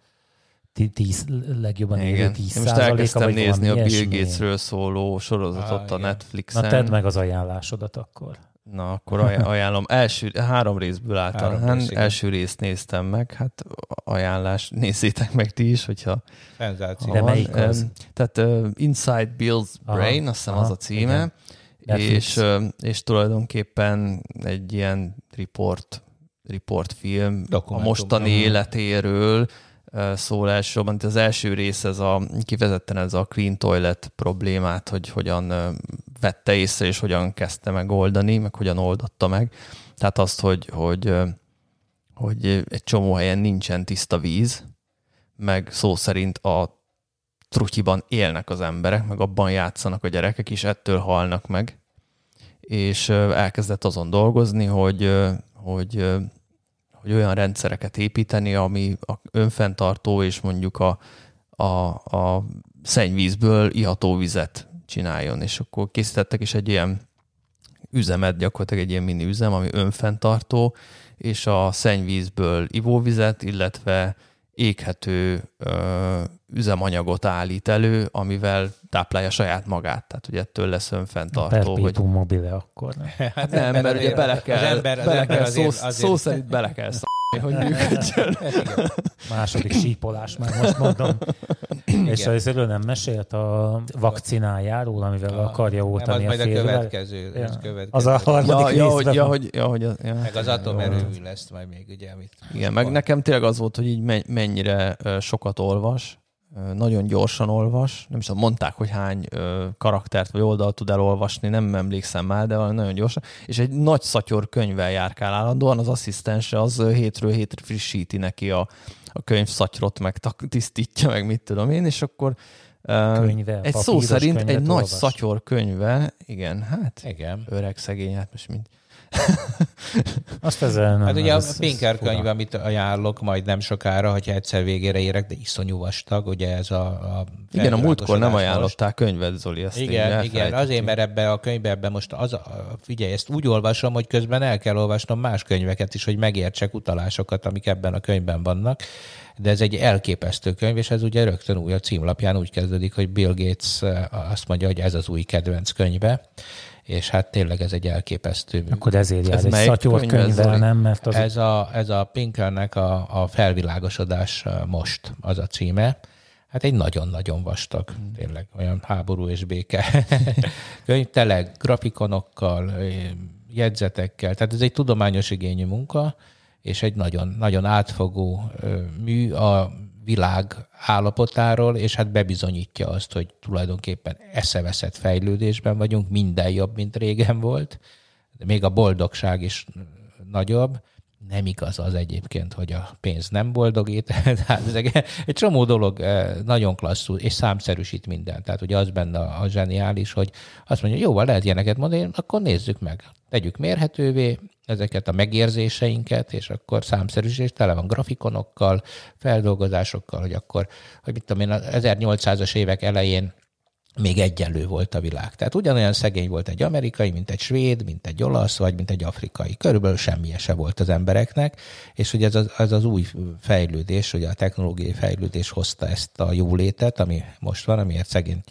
tíz, legjobban élő tíz Most elkezdtem nézni a Bill Gatesről szóló sorozatot ah, a Netflixen. Na tedd meg az ajánlásodat akkor. Na, akkor [LAUGHS] ajánlom. Első, három részből álltam. Három rész, első részt néztem meg, hát ajánlás, nézzétek meg ti is, hogyha... Szenzáció. De melyik az? Tehát uh, Inside Bill's Brain, aha, azt hiszem aha, az a címe, és, uh, és tulajdonképpen egy ilyen report, report film a mostani életéről, szól elsősorban. Az első rész ez a, kifejezetten ez a clean toilet problémát, hogy hogyan vette észre, és hogyan kezdte megoldani, meg hogyan oldotta meg. Tehát azt, hogy, hogy, hogy egy csomó helyen nincsen tiszta víz, meg szó szerint a trutyiban élnek az emberek, meg abban játszanak a gyerekek, és ettől halnak meg. És elkezdett azon dolgozni, hogy, hogy hogy olyan rendszereket építeni, ami a önfenntartó és mondjuk a, a, a szennyvízből iható vizet csináljon. És akkor készítettek is egy ilyen üzemet, gyakorlatilag egy ilyen mini üzem, ami önfenntartó, és a szennyvízből ivóvizet, illetve éghető ö, üzemanyagot állít elő, amivel táplálja saját magát. Tehát ugye ettől lesz önfenntartó. hogy... mobile akkor. Nem? Hát nem, mert, mert ugye bele kell, az ember, az bele ember kell azért, szó, azért... szó szerint bele kell [LAUGHS] hogy működjön. Második sípolás, már most mondom. Igen. És az előbb nem mesélt a vakcinájáról, amivel a, akarja oltani a félvel. a következő. Ja. Az, következő. az a harmadik ja, ja, hogy, ja, hogy, ja, hogy az, ja. Meg az atomerőmű lesz majd még, ugye, amit... Igen, meg nekem tényleg az volt, hogy így mennyire sokat olvas, nagyon gyorsan olvas, nem is tudom, mondták, hogy hány karaktert vagy oldalt tud elolvasni, nem emlékszem már, de nagyon gyorsan, és egy nagy szatyor könyvvel járkál állandóan, az asszisztense az hétről hétre frissíti neki a, a könyv szatyrot, meg tisztítja, meg mit tudom én, és akkor könyve, egy szó szerint egy olvas. nagy szatyor könyve, igen, hát igen. öreg szegény, hát most mind [LAUGHS] azt ezzel nem. Hát ugye ez, a Pinker könyv, amit ajánlok majd nem sokára, hogyha egyszer végére érek, de iszonyú vastag, ugye ez a, a Igen, a múltkor nem ajánlottál könyvet, Zoli, ezt Igen, igen, azért, mert ebbe a könyvbe ebbe most az, a, figyelj, ezt úgy olvasom, hogy közben el kell olvasnom más könyveket is, hogy megértsek utalásokat, amik ebben a könyvben vannak. De ez egy elképesztő könyv, és ez ugye rögtön új a címlapján úgy kezdődik, hogy Bill Gates eh, azt mondja, hogy ez az új kedvenc könyve, és hát tényleg ez egy elképesztő. Akkor ezért jár ez egy szatyor könyvvel, nem? Mert az ez, a, ez a Pinkernek a, a felvilágosodás most az a címe. Hát egy nagyon-nagyon vastag, tényleg olyan háború és béke [LAUGHS] könyv, tele grafikonokkal, jegyzetekkel, tehát ez egy tudományos igényű munka, és egy nagyon, nagyon átfogó mű a világ állapotáról, és hát bebizonyítja azt, hogy tulajdonképpen eszeveszett fejlődésben vagyunk, minden jobb, mint régen volt, de még a boldogság is nagyobb. Nem igaz az egyébként, hogy a pénz nem boldogít. [LAUGHS] Tehát ez egy csomó dolog eh, nagyon klasszul, és számszerűsít mindent. Tehát ugye az benne a zseniális, hogy azt mondja, jó, lehet ilyeneket mondani, akkor nézzük meg. Tegyük mérhetővé, ezeket a megérzéseinket, és akkor számszerűsítés tele van grafikonokkal, feldolgozásokkal, hogy akkor, hogy mit tudom én, az 1800-as évek elején még egyenlő volt a világ. Tehát ugyanolyan szegény volt egy amerikai, mint egy svéd, mint egy olasz, vagy mint egy afrikai. Körülbelül semmi se volt az embereknek, és ugye ez az, ez az új fejlődés, ugye a technológiai fejlődés hozta ezt a jólétet, ami most van, amiért szegény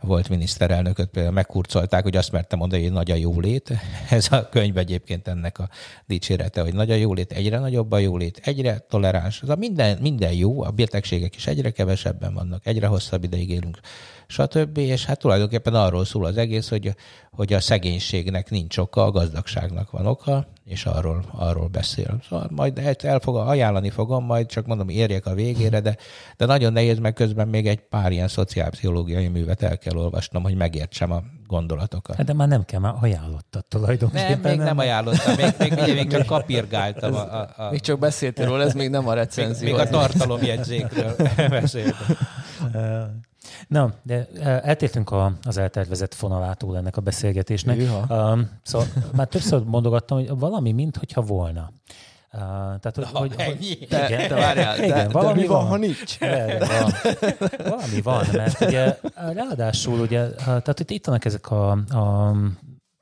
volt miniszterelnököt például megkurcolták, hogy azt mertem mondani, hogy nagy a jólét. [LAUGHS] Ez a könyv egyébként ennek a dicsérete, hogy nagy a jólét, egyre nagyobb a jólét, egyre toleráns. Ez a minden, minden jó, a betegségek is egyre kevesebben vannak, egyre hosszabb ideig élünk stb. És hát tulajdonképpen arról szól az egész, hogy, hogy a szegénységnek nincs oka, a gazdagságnak van oka, és arról, arról beszél. Szóval majd el fog, ajánlani fogom, majd csak mondom, érjek a végére, de, de nagyon nehéz, meg közben még egy pár ilyen szociálpszichológiai művet el kell olvasnom, hogy megértsem a gondolatokat. Hát de már nem kell, már ajánlottad tulajdonképpen. Nem, még nem, nem ajánlottam, még, még, még, még csak kapirgáltam. A, a, a... Még csak beszéltél róla, ez még nem a recenzió. Még, még a tartalomjegyzékről [LAUGHS] beszéltem. Na, de eltértünk a, az eltervezett fonalától ennek a beszélgetésnek. Um, szóval már többször mondogattam, hogy valami, mintha volna. Uh, tehát, hogy, Na, hogy, ennyi. Hogy, igen, de, de, várjál, de, de, valami de mi van, van, ha nincs? De, van. Valami van, mert ugye ráadásul ugye, tehát itt, itt vannak ezek a, a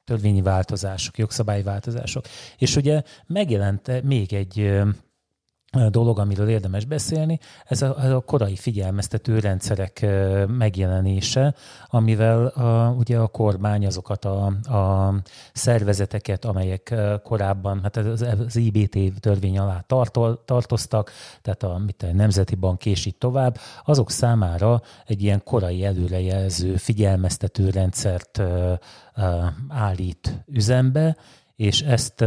törvényi változások, jogszabályi változások, és ugye megjelent még egy dolog, amiről érdemes beszélni, ez a, ez a korai figyelmeztető rendszerek megjelenése, amivel a, ugye a kormány azokat a, a szervezeteket, amelyek korábban hát az, az IBT törvény alá tartol, tartoztak, tehát a, mit a Nemzeti Bank és tovább, azok számára egy ilyen korai előrejelző figyelmeztető rendszert állít üzembe, és ezt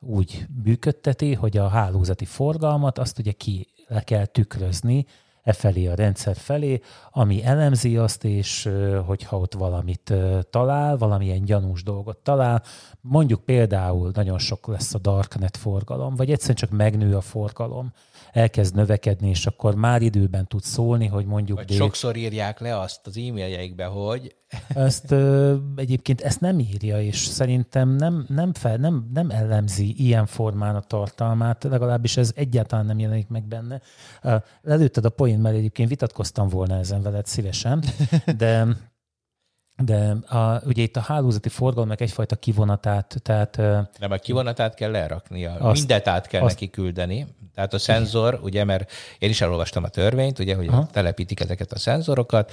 úgy működteti, hogy a hálózati forgalmat azt ugye ki le kell tükrözni e felé a rendszer felé, ami elemzi azt, és hogyha ott valamit talál, valamilyen gyanús dolgot talál, mondjuk például nagyon sok lesz a darknet forgalom, vagy egyszerűen csak megnő a forgalom, elkezd növekedni, és akkor már időben tud szólni, hogy mondjuk... Vagy dél... sokszor írják le azt az e-mailjeikbe, hogy... Ezt ö, egyébként ezt nem írja, és szerintem nem, nem, fel, nem, nem ellemzi ilyen formán a tartalmát, legalábbis ez egyáltalán nem jelenik meg benne. Lelőtted a poén, mert egyébként vitatkoztam volna ezen veled szívesen, de de a, ugye itt a hálózati forgalomnak egyfajta kivonatát, tehát... Nem, a kivonatát kell leraknia. Azt, Mindet át kell azt, neki küldeni. Tehát a szenzor, ugye, mert én is elolvastam a törvényt, ugye, hogy Aha. telepítik ezeket a szenzorokat,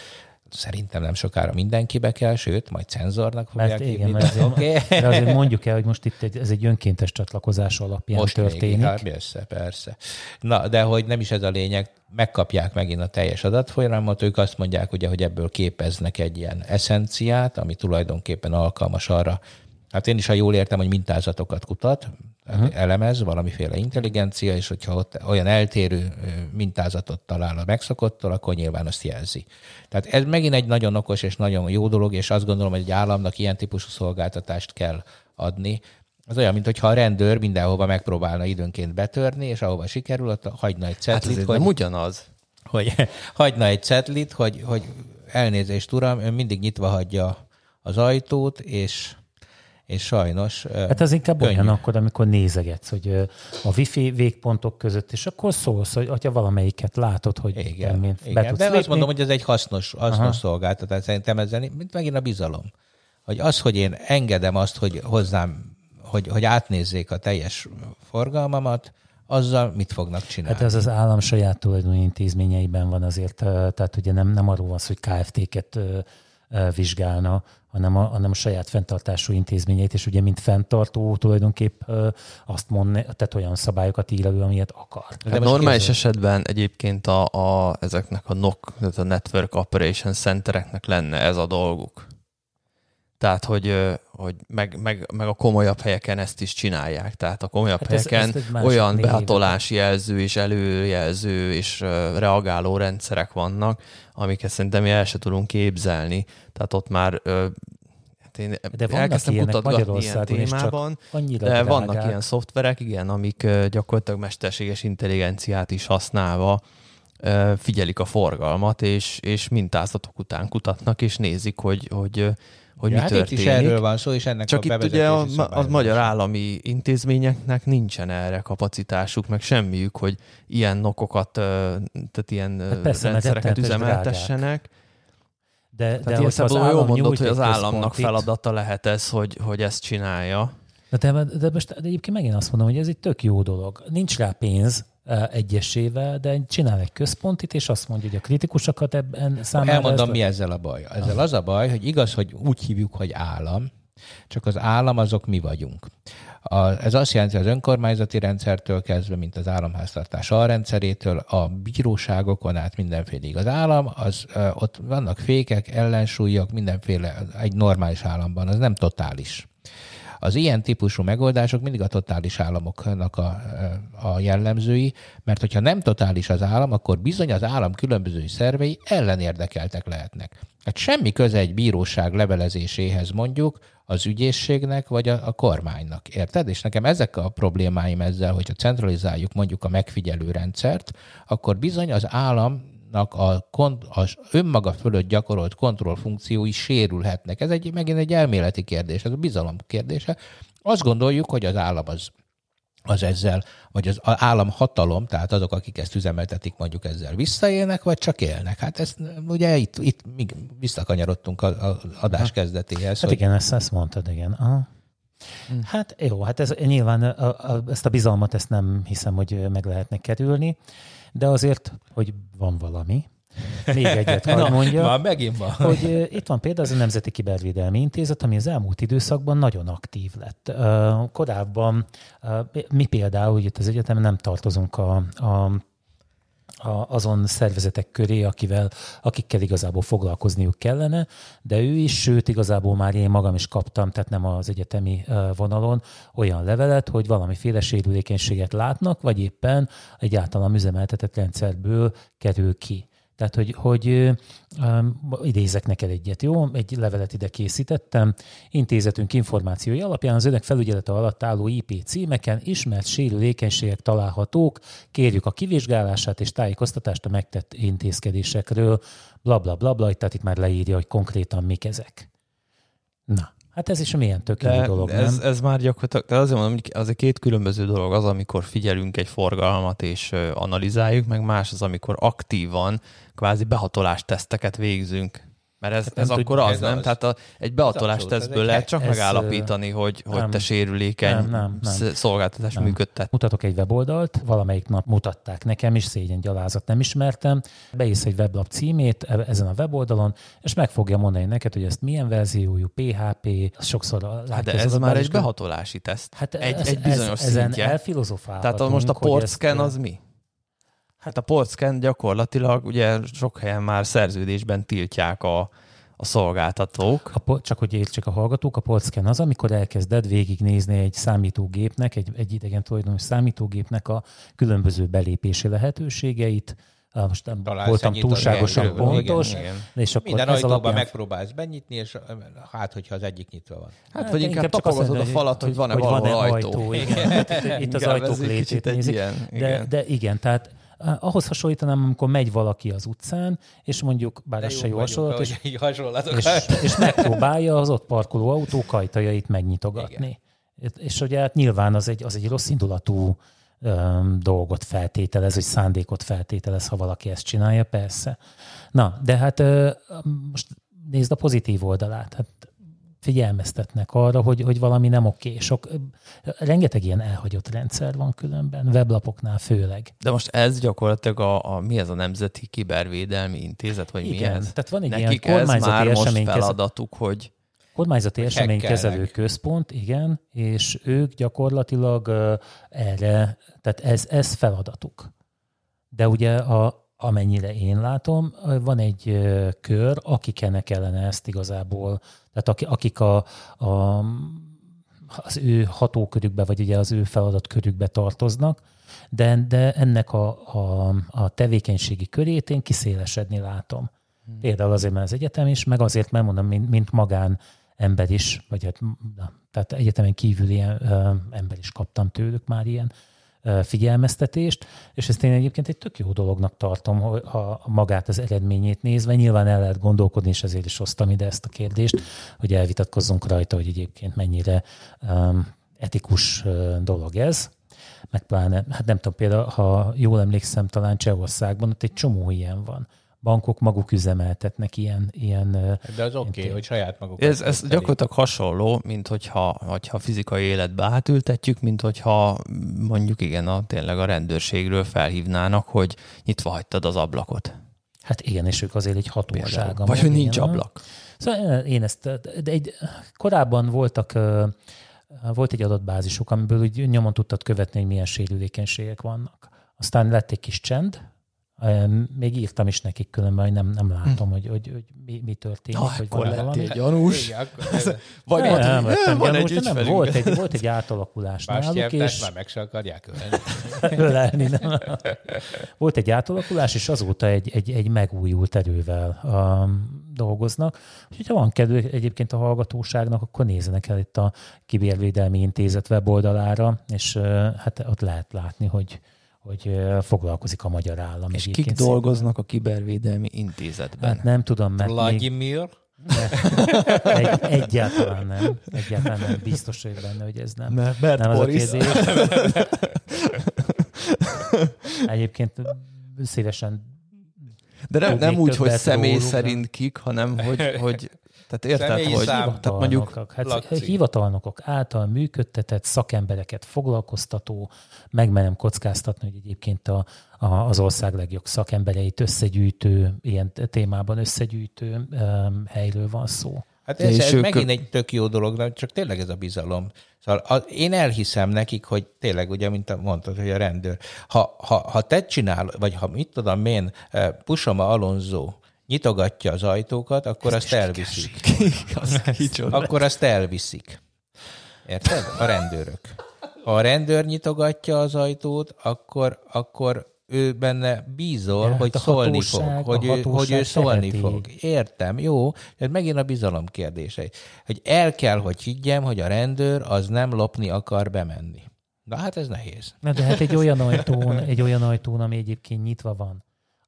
szerintem nem sokára mindenkibe kell, sőt, majd cenzornak fogják mert igen, mert okay. De azért mondjuk el, hogy most itt egy, ez egy önkéntes csatlakozás alapján most történik. Még, hát persze, persze. Na, de hogy nem is ez a lényeg, megkapják megint a teljes adatfolyamot, ők azt mondják, ugye, hogy ebből képeznek egy ilyen eszenciát, ami tulajdonképpen alkalmas arra, Hát én is, ha jól értem, hogy mintázatokat kutat, uh-huh. elemez valamiféle intelligencia, és hogyha ott olyan eltérő mintázatot talál a megszokottól, akkor nyilván azt jelzi. Tehát ez megint egy nagyon okos és nagyon jó dolog, és azt gondolom, hogy egy államnak ilyen típusú szolgáltatást kell adni. Az olyan, mintha a rendőr mindenhova megpróbálna időnként betörni, és ahova sikerül, ott hagyna egy cetlit. Hát hogy, nem ugyanaz. Hogy [LAUGHS] hagyna egy cetlit, hogy, hogy elnézést, uram, ön mindig nyitva hagyja az ajtót, és és sajnos... Hát az inkább könnyű. olyan akkor, amikor nézegetsz, hogy a wifi végpontok között, és akkor szólsz, hogy ha valamelyiket látod, hogy igen. Be De lépni. azt mondom, hogy ez egy hasznos, hasznos szolgáltatás. Szerintem ezzel, mint megint a bizalom. Hogy az, hogy én engedem azt, hogy hozzám, hogy, hogy átnézzék a teljes forgalmamat, azzal mit fognak csinálni? Hát ez az állam saját tulajdoni intézményeiben van azért, tehát ugye nem, nem arról van szó, hogy KFT-ket vizsgálna, hanem a, hanem a saját fenntartású intézményeit, és ugye mint fenntartó tulajdonképp azt mond, tehát olyan szabályokat ír elő, amilyet akar. De hát normális kérdez... esetben egyébként a, a, ezeknek a NOC, tehát a Network Operation Centereknek lenne ez a dolguk. Tehát, hogy, hogy meg, meg, meg a komolyabb helyeken ezt is csinálják. Tehát a komolyabb hát helyeken ez, ez olyan behatolási jelző és előjelző és reagáló rendszerek vannak, amiket szerintem el se tudunk képzelni. Tehát ott már hát én de elkezdtem kutatgatni ilyen témában, de drágák. vannak ilyen szoftverek, igen, amik gyakorlatilag mesterséges intelligenciát is használva figyelik a forgalmat, és, és mintázatok után kutatnak, és nézik, hogy, hogy hogy ja, mi hát történik. Itt is erről van szó, és ennek Csak a itt ugye a, a magyar állami intézményeknek nincsen erre kapacitásuk, meg semmiük, hogy ilyen nokokat, tehát ilyen hát persze, rendszereket üzemeltessenek. De, tehát de ilyen szempontból jól mondod, hogy az államnak feladata lehet ez, hogy, hogy ezt csinálja. De, de, de most de egyébként megint azt mondom, hogy ez egy tök jó dolog. Nincs rá pénz, egyesével, de csinál egy központit, és azt mondja, hogy a kritikusokat ebben számára... Elmondom, mi ezzel a baj. Ezzel az a baj, hogy igaz, hogy úgy hívjuk, hogy állam, csak az állam azok mi vagyunk. A, ez azt jelenti, az önkormányzati rendszertől kezdve, mint az államháztartás alrendszerétől, a bíróságokon át mindenféle Az állam, az, ott vannak fékek, ellensúlyok, mindenféle egy normális államban, az nem totális. Az ilyen típusú megoldások mindig a totális államoknak a, a jellemzői, mert hogyha nem totális az állam, akkor bizony az állam különböző szervei ellenérdekeltek lehetnek. Hát semmi köze egy bíróság levelezéséhez mondjuk az ügyészségnek vagy a, a kormánynak, érted? És nekem ezek a problémáim ezzel, hogyha centralizáljuk mondjuk a megfigyelő rendszert, akkor bizony az állam a, kont- a önmaga fölött gyakorolt kontrollfunkciói sérülhetnek. Ez egy, megint egy elméleti kérdés, ez a bizalom kérdése. Azt gondoljuk, hogy az állam az az ezzel, vagy az állam hatalom, tehát azok, akik ezt üzemeltetik, mondjuk ezzel visszaélnek, vagy csak élnek. Hát ezt ugye itt, itt még visszakanyarodtunk az adás kezdetéhez. Hát hogy... igen, ezt, ezt mondtad, igen. Aha. Hm. Hát jó, hát ez nyilván a, a, ezt a bizalmat ezt nem hiszem, hogy meg lehetne kerülni de azért, hogy van valami, még egyet [LAUGHS] hadd mondja. Már megint van. Hogy itt van például az a Nemzeti Kibervédelmi Intézet, ami az elmúlt időszakban nagyon aktív lett. Korábban mi például, hogy itt az egyetemen nem tartozunk a, a a, azon szervezetek köré, akivel, akikkel igazából foglalkozniuk kellene, de ő is, sőt igazából már én magam is kaptam, tehát nem az egyetemi vonalon olyan levelet, hogy valamiféle sérülékenységet látnak, vagy éppen egy általam üzemeltetett rendszerből kerül ki. Tehát, hogy, hogy um, idézek neked egyet, jó? Egy levelet ide készítettem. Intézetünk információi alapján az önök felügyelete alatt álló IP címeken ismert sérülékenységek találhatók. Kérjük a kivizsgálását és tájékoztatást a megtett intézkedésekről. Bla, bla, bla, bla. Tehát itt már leírja, hogy konkrétan mik ezek. Na, Hát ez is milyen tökéletes dolog, ez, nem? Ez már gyakorlatilag, de azért mondom, hogy az egy két különböző dolog. Az, amikor figyelünk egy forgalmat és analizáljuk, meg más az, amikor aktívan kvázi behatolást teszteket végzünk. Mert ez, hát ez akkor az, ez nem? Az. Tehát a, egy beatolás tesztből lehet csak ez, megállapítani, hogy, hogy nem, te sérülékeny nem, nem, nem. szolgáltatás nem. működtet. Mutatok egy weboldalt, valamelyik nap mutatták nekem is, szégyen gyalázat nem ismertem, beírsz egy weblap címét e- ezen a weboldalon, és meg fogja mondani neked, hogy ezt milyen verziójú, PHP, sokszor. Hát de ez már egy behatolási teszt. Hát egy, ez, egy bizonyos ez, szintje. Ezen Tehát most a portscan az mi? Hát a portscan gyakorlatilag ugye sok helyen már szerződésben tiltják a, a szolgáltatók. A, csak hogy értsék a hallgatók, a polcken az, amikor elkezded végignézni egy számítógépnek, egy, egy idegen tulajdonos számítógépnek a különböző belépési lehetőségeit, most nem Talán voltam túlságosan igen, pontos. Igen, igen. És akkor Minden ajtóban alapján... megpróbálsz benyitni, és hát, hogyha az egyik nyitva van. Hát, hát vagy inkább tapogatod a falat, hogy van-e valahol van ajtó. ajtó. Igen. Itt az ajtók létét nézik. De, de igen, tehát ahhoz hasonlítanám, amikor megy valaki az utcán, és mondjuk, bár ez se jó hasonlat, és, és, és megpróbálja az ott parkoló autó kajtajait megnyitogatni. Igen. És ugye hát nyilván az egy, az egy rossz indulatú öm, dolgot feltételez, hogy szándékot feltételez, ha valaki ezt csinálja, persze. Na, de hát ö, most nézd a pozitív oldalát. Hát figyelmeztetnek arra, hogy, hogy valami nem oké. Sok, rengeteg ilyen elhagyott rendszer van különben, weblapoknál főleg. De most ez gyakorlatilag a, a mi ez a Nemzeti Kibervédelmi Intézet, vagy Igen, mi ez? tehát van egy Nekik ilyen kormányzati ez már most feladatuk, hogy Kormányzati eseménykezelő központ, igen, és ők gyakorlatilag erre, tehát ez, ez feladatuk. De ugye a, amennyire én látom, van egy kör, akiknek kellene ezt igazából, tehát akik a, a, az ő hatókörükbe, vagy ugye az ő feladatkörükbe tartoznak, de, de ennek a, a, a tevékenységi körét én kiszélesedni látom. Hmm. Például azért, mert az egyetem is, meg azért, mert mondom, mint, mint magán ember is, vagy hát, na, tehát egyetemen kívül ilyen ö, ember is kaptam tőlük már ilyen figyelmeztetést, és ezt én egyébként egy tök jó dolognak tartom, ha magát az eredményét nézve. Nyilván el lehet gondolkodni, és ezért is hoztam ide ezt a kérdést, hogy elvitatkozzunk rajta, hogy egyébként mennyire etikus dolog ez. Meg pláne, hát nem tudom, például, ha jól emlékszem, talán Csehországban ott egy csomó ilyen van bankok maguk üzemeltetnek ilyen... ilyen De az oké, okay, hogy saját maguk. Ez, ez gyakorlatilag hasonló, mint hogyha, hogyha fizikai életbe átültetjük, mint hogyha mondjuk igen, a, tényleg a rendőrségről felhívnának, hogy nyitva hagytad az ablakot. Hát igen, és ők azért egy hatósága. Vagy hogy nincs ablak. Szóval én ezt, de egy, korábban voltak volt egy adatbázisuk, amiből úgy nyomon tudtad követni, hogy milyen sérülékenységek vannak. Aztán lett egy kis csend, még írtam is nekik különben, hogy nem, nem látom, hm. hogy, hogy, hogy mi, mi történik. Ha, hogy akkor valami. gyanús. Igen, akkor [LAUGHS] Vagy nem, nem, nem, van gyanús, egy nem, volt, egy, volt egy átalakulás Más náluk, és... már meg se akarják [LAUGHS] ölelni nem. Volt egy átalakulás, és azóta egy, egy, egy megújult erővel um, dolgoznak. Úgyhogy ha van kedve egyébként a hallgatóságnak, akkor nézzenek el itt a Kibérvédelmi Intézet weboldalára, és uh, hát ott lehet látni, hogy hogy foglalkozik a magyar állam. És kik dolgoznak a kibervédelmi intézetben? Hát nem tudom, mert Vladimir? Még... Egy, egyáltalán nem. Egyáltalán nem. Biztos vagyok benne, hogy ez nem. Mert, mert nem Boris. az a kérdés. [LAUGHS] Egyébként szívesen de nem, nem úgy, hogy személy róluk, szerint kik, hanem hogy, hogy tehát érted, hogy tehát mondjuk hát hivatalnokok által működtetett szakembereket foglalkoztató, megmenem kockáztatni, hogy egyébként a, a, az ország legjobb szakembereit összegyűjtő, ilyen témában összegyűjtő um, helyről van szó. Hát ez, ez megint egy tök jó dolog, csak tényleg ez a bizalom. Szóval a, én elhiszem nekik, hogy tényleg, ugye, mint mondtad, hogy a rendőr, ha, ha, ha te csinál, vagy ha mit tudom én, eh, Pusoma Alonso nyitogatja az ajtókat, akkor [LAUGHS] Ezt azt elviszik. akkor azt elviszik. Érted? A rendőrök. Ha a rendőr nyitogatja az ajtót, akkor, akkor ő benne bízol, ja, hogy szólni fog, hogy ő, hogy ő szólni teheti. fog. Értem, jó, ez megint a bizalom kérdése. Hogy el kell, hogy higgyem, hogy a rendőr az nem lopni akar bemenni. Na hát ez nehéz. Na de hát egy olyan [LAUGHS] ajtón, egy olyan ajtón, ami egyébként nyitva van,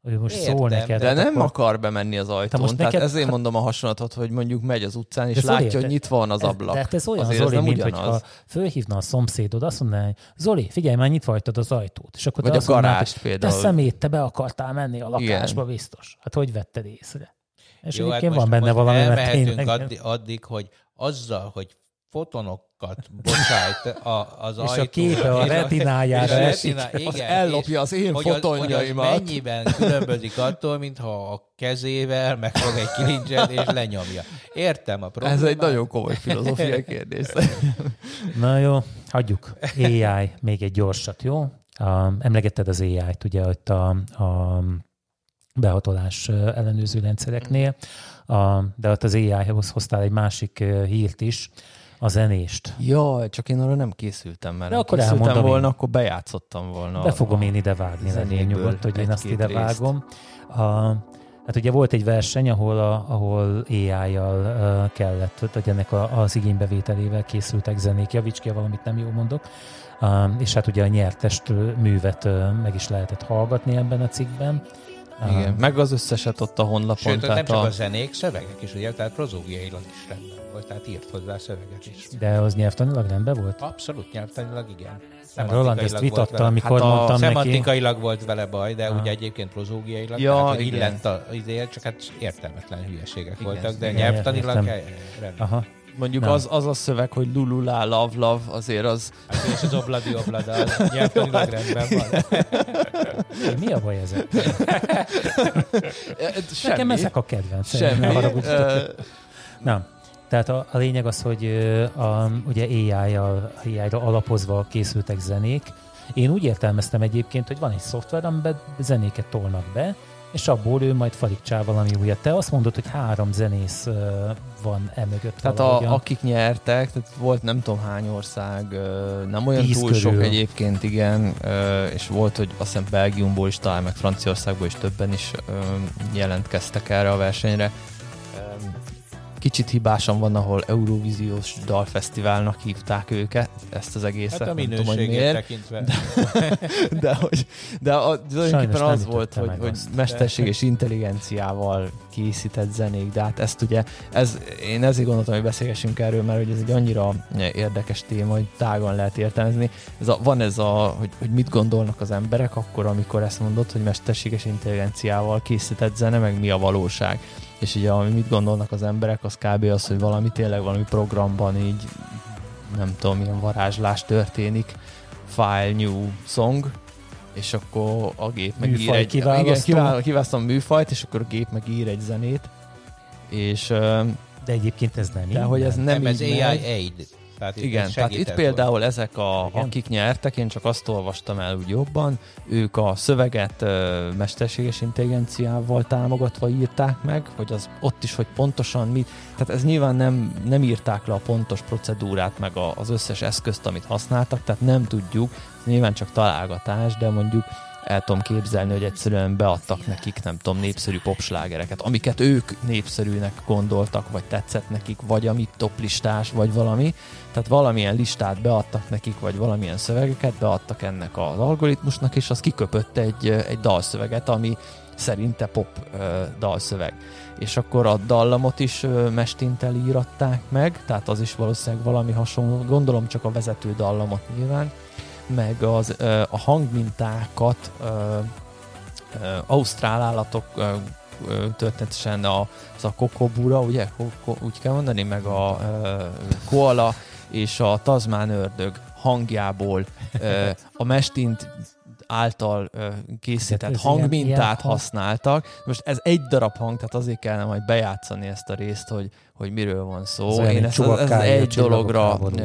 ő most Értem, szól neked. De nem akkor... akar bemenni az ajtón. Most tehát neked... ezért mondom a hasonlatot, hogy mondjuk megy az utcán, és látja, érted? hogy nyitva van az ablak. De hát ez olyan, Azért Zoli, ez mint hogyha fölhívna a szomszédod, azt mondaná, hogy Zoli, figyelj, már nyitva hagytad az ajtót. És akkor Vagy a garást például. Te szemét, te be akartál menni a lakásba, Igen. biztos. Hát hogy vetted észre? És Jó, egyébként hát van benne valami, mert tényleg... addig, addig, hogy azzal, hogy fotonokat bocsájt a, az és ajtó. a képe a retinájára esik. Retiná, igen, ellopja az én hogy fotonjaimat. Az, hogy az mennyiben különbözik attól, mintha a kezével megfog egy kilincset és lenyomja. Értem a problémát. Ez egy nagyon komoly filozófiai kérdés. [LAUGHS] Na jó, hagyjuk. AI, még egy gyorsat, jó? Um, emlegetted az AI-t, ugye, hogy a, a behatolás ellenőrző rendszereknél, a, de ott az AI-hoz hoztál egy másik hírt is, a zenést. Ja, csak én arra nem készültem, mert De akkor készültem volna, én. akkor bejátszottam volna. Be fogom én ide vágni, legyen nyugodt, hogy én azt ide részt. vágom. A, hát ugye volt egy verseny, ahol, a, ahol AI-jal uh, kellett, hogy ennek a, az igénybevételével készültek zenék. Javíts ki, valamit nem jól mondok. Uh, és hát ugye a nyertest művet uh, meg is lehetett hallgatni ebben a cikkben. Igen, meg az összeset ott a honlapon. Sőt, tehát nem csak a... a zenék, szövegek is, ugye, tehát prozógiailag is rendben volt, tehát írt hozzá szöveget is. De az nyelvtanilag rendben volt? Abszolút nyelvtanilag igen. Roland ezt vitatta, amikor hát mondtam szemantikailag neki. volt vele baj, de ah. ugye egyébként prozógiailag, ja, tehát illent az izért, csak hát értelmetlen hülyeségek igen, voltak, de igen, nyelvtanilag rendben. Aha. Mondjuk az, az a szöveg, hogy lululá, love, love, azért az... Hát és az obladi oblada, az nyelvtanilag [LAUGHS] rendben van. Mi a baj ezek? [LAUGHS] Semmi. Nekem ezek a kedvenc. Semmi. Nem. Tehát a, a lényeg az, hogy a, ugye AI-jal, AI-ra alapozva készültek zenék. Én úgy értelmeztem egyébként, hogy van egy szoftver, amiben zenéket tolnak be, és abból ő majd farigcsál valami újat. Te azt mondod, hogy három zenész van e mögött Tehát a, akik nyertek, tehát volt nem tudom hány ország, nem olyan Tíz túl körül. sok egyébként, igen, és volt, hogy azt hiszem Belgiumból is, talán meg Franciaországból is többen is jelentkeztek erre a versenyre kicsit hibásan van, ahol Eurovíziós Dalfesztiválnak hívták őket, ezt az egészet. Hát a nem tudom, hogy miért, tekintve. De, [LAUGHS] de, hogy, de a, tulajdonképpen az volt, hogy, hogy mesterség és intelligenciával készített zenék, de hát ezt ugye, ez, én ezért gondoltam, hogy beszélgessünk erről, mert hogy ez egy annyira érdekes téma, hogy tágan lehet értelmezni. Ez a, van ez a, hogy, hogy mit gondolnak az emberek akkor, amikor ezt mondod, hogy mesterséges intelligenciával készített zene, meg mi a valóság és ugye ami mit gondolnak az emberek, az kb. az, hogy valami tényleg valami programban így nem tudom, milyen varázslás történik, file new song, és akkor a gép meg ír egy... Igen, kiválasztom műfajt, és akkor a gép meg ír egy zenét, és... De egyébként ez nem De hogy ez nem, nem ez AI aid. Tehát Igen, tehát itt például ezek, a, Igen. akik nyertek, én csak azt olvastam el úgy jobban, ők a szöveget ö, mesterséges intelligenciával támogatva írták meg, hogy az ott is, hogy pontosan mit, tehát ez nyilván nem, nem írták le a pontos procedúrát, meg a, az összes eszközt, amit használtak, tehát nem tudjuk, nyilván csak találgatás, de mondjuk el tudom képzelni, hogy egyszerűen beadtak nekik, nem tudom, népszerű popslágereket, amiket ők népszerűnek gondoltak, vagy tetszett nekik, vagy amit toplistás, vagy valami. Tehát valamilyen listát beadtak nekik, vagy valamilyen szövegeket beadtak ennek az algoritmusnak, és az kiköpött egy, egy dalszöveget, ami szerinte pop uh, dalszöveg. És akkor a dallamot is uh, mestintel íratták meg, tehát az is valószínűleg valami hasonló, gondolom csak a vezető dallamot nyilván, meg az, a hangmintákat ausztrál állatok történetesen a, az a kokobura, ugye, úgy kell mondani, meg a koala és a tazmán ördög hangjából a mestint által készített hangmintát használtak. Most ez egy darab hang, tehát azért kellene majd bejátszani ezt a részt, hogy, hogy miről van szó. Ez Én ezt, ez egy dologra háború,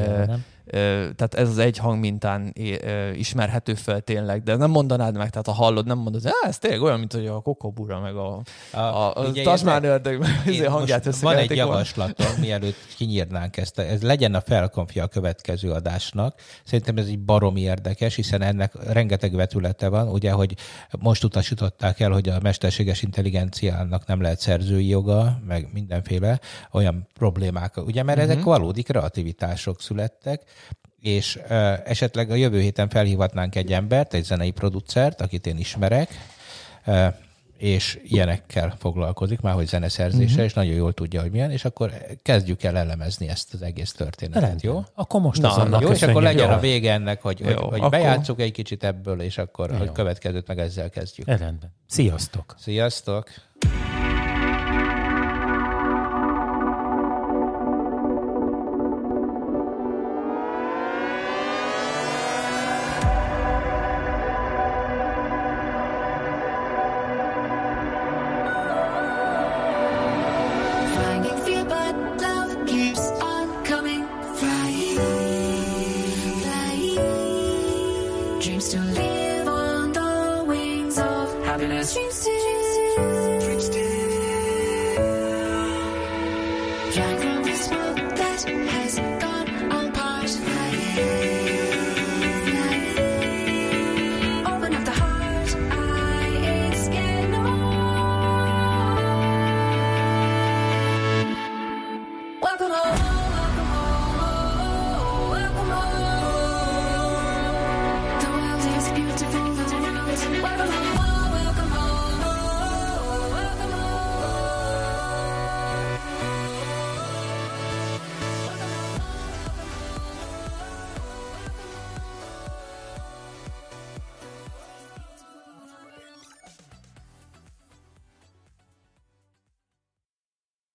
tehát ez az egy hangmintán ismerhető fel tényleg, de nem mondanád meg, tehát ha hallod, nem mondod, hogy ez tényleg olyan, mint hogy a kokobura, meg a, a, a, a tasmán ördög, meg a hangját Van egy javaslatom, [LAUGHS] mielőtt kinyírnánk ezt, ez legyen a felkonfja a következő adásnak. Szerintem ez egy baromi érdekes, hiszen ennek rengeteg vetülete van, ugye, hogy most utasították el, hogy a mesterséges intelligenciának nem lehet szerzői joga, meg mindenféle olyan problémák, ugye, mert uh-huh. ezek valódi kreativitások születtek, és uh, esetleg a jövő héten felhívhatnánk egy embert, egy zenei producert, akit én ismerek, uh, és ilyenekkel foglalkozik, már hogy zeneszerzése, uh-huh. és nagyon jól tudja, hogy milyen, és akkor kezdjük el elemezni ezt az egész történetet, Rendben. jó? Akkor most Na, azonnal jó, és akkor legyen jó. a vége ennek, hogy, jó, hogy, hogy akkor... bejátszuk egy kicsit ebből, és akkor a következőt meg ezzel kezdjük. Rendben. Sziasztok! Sziasztok!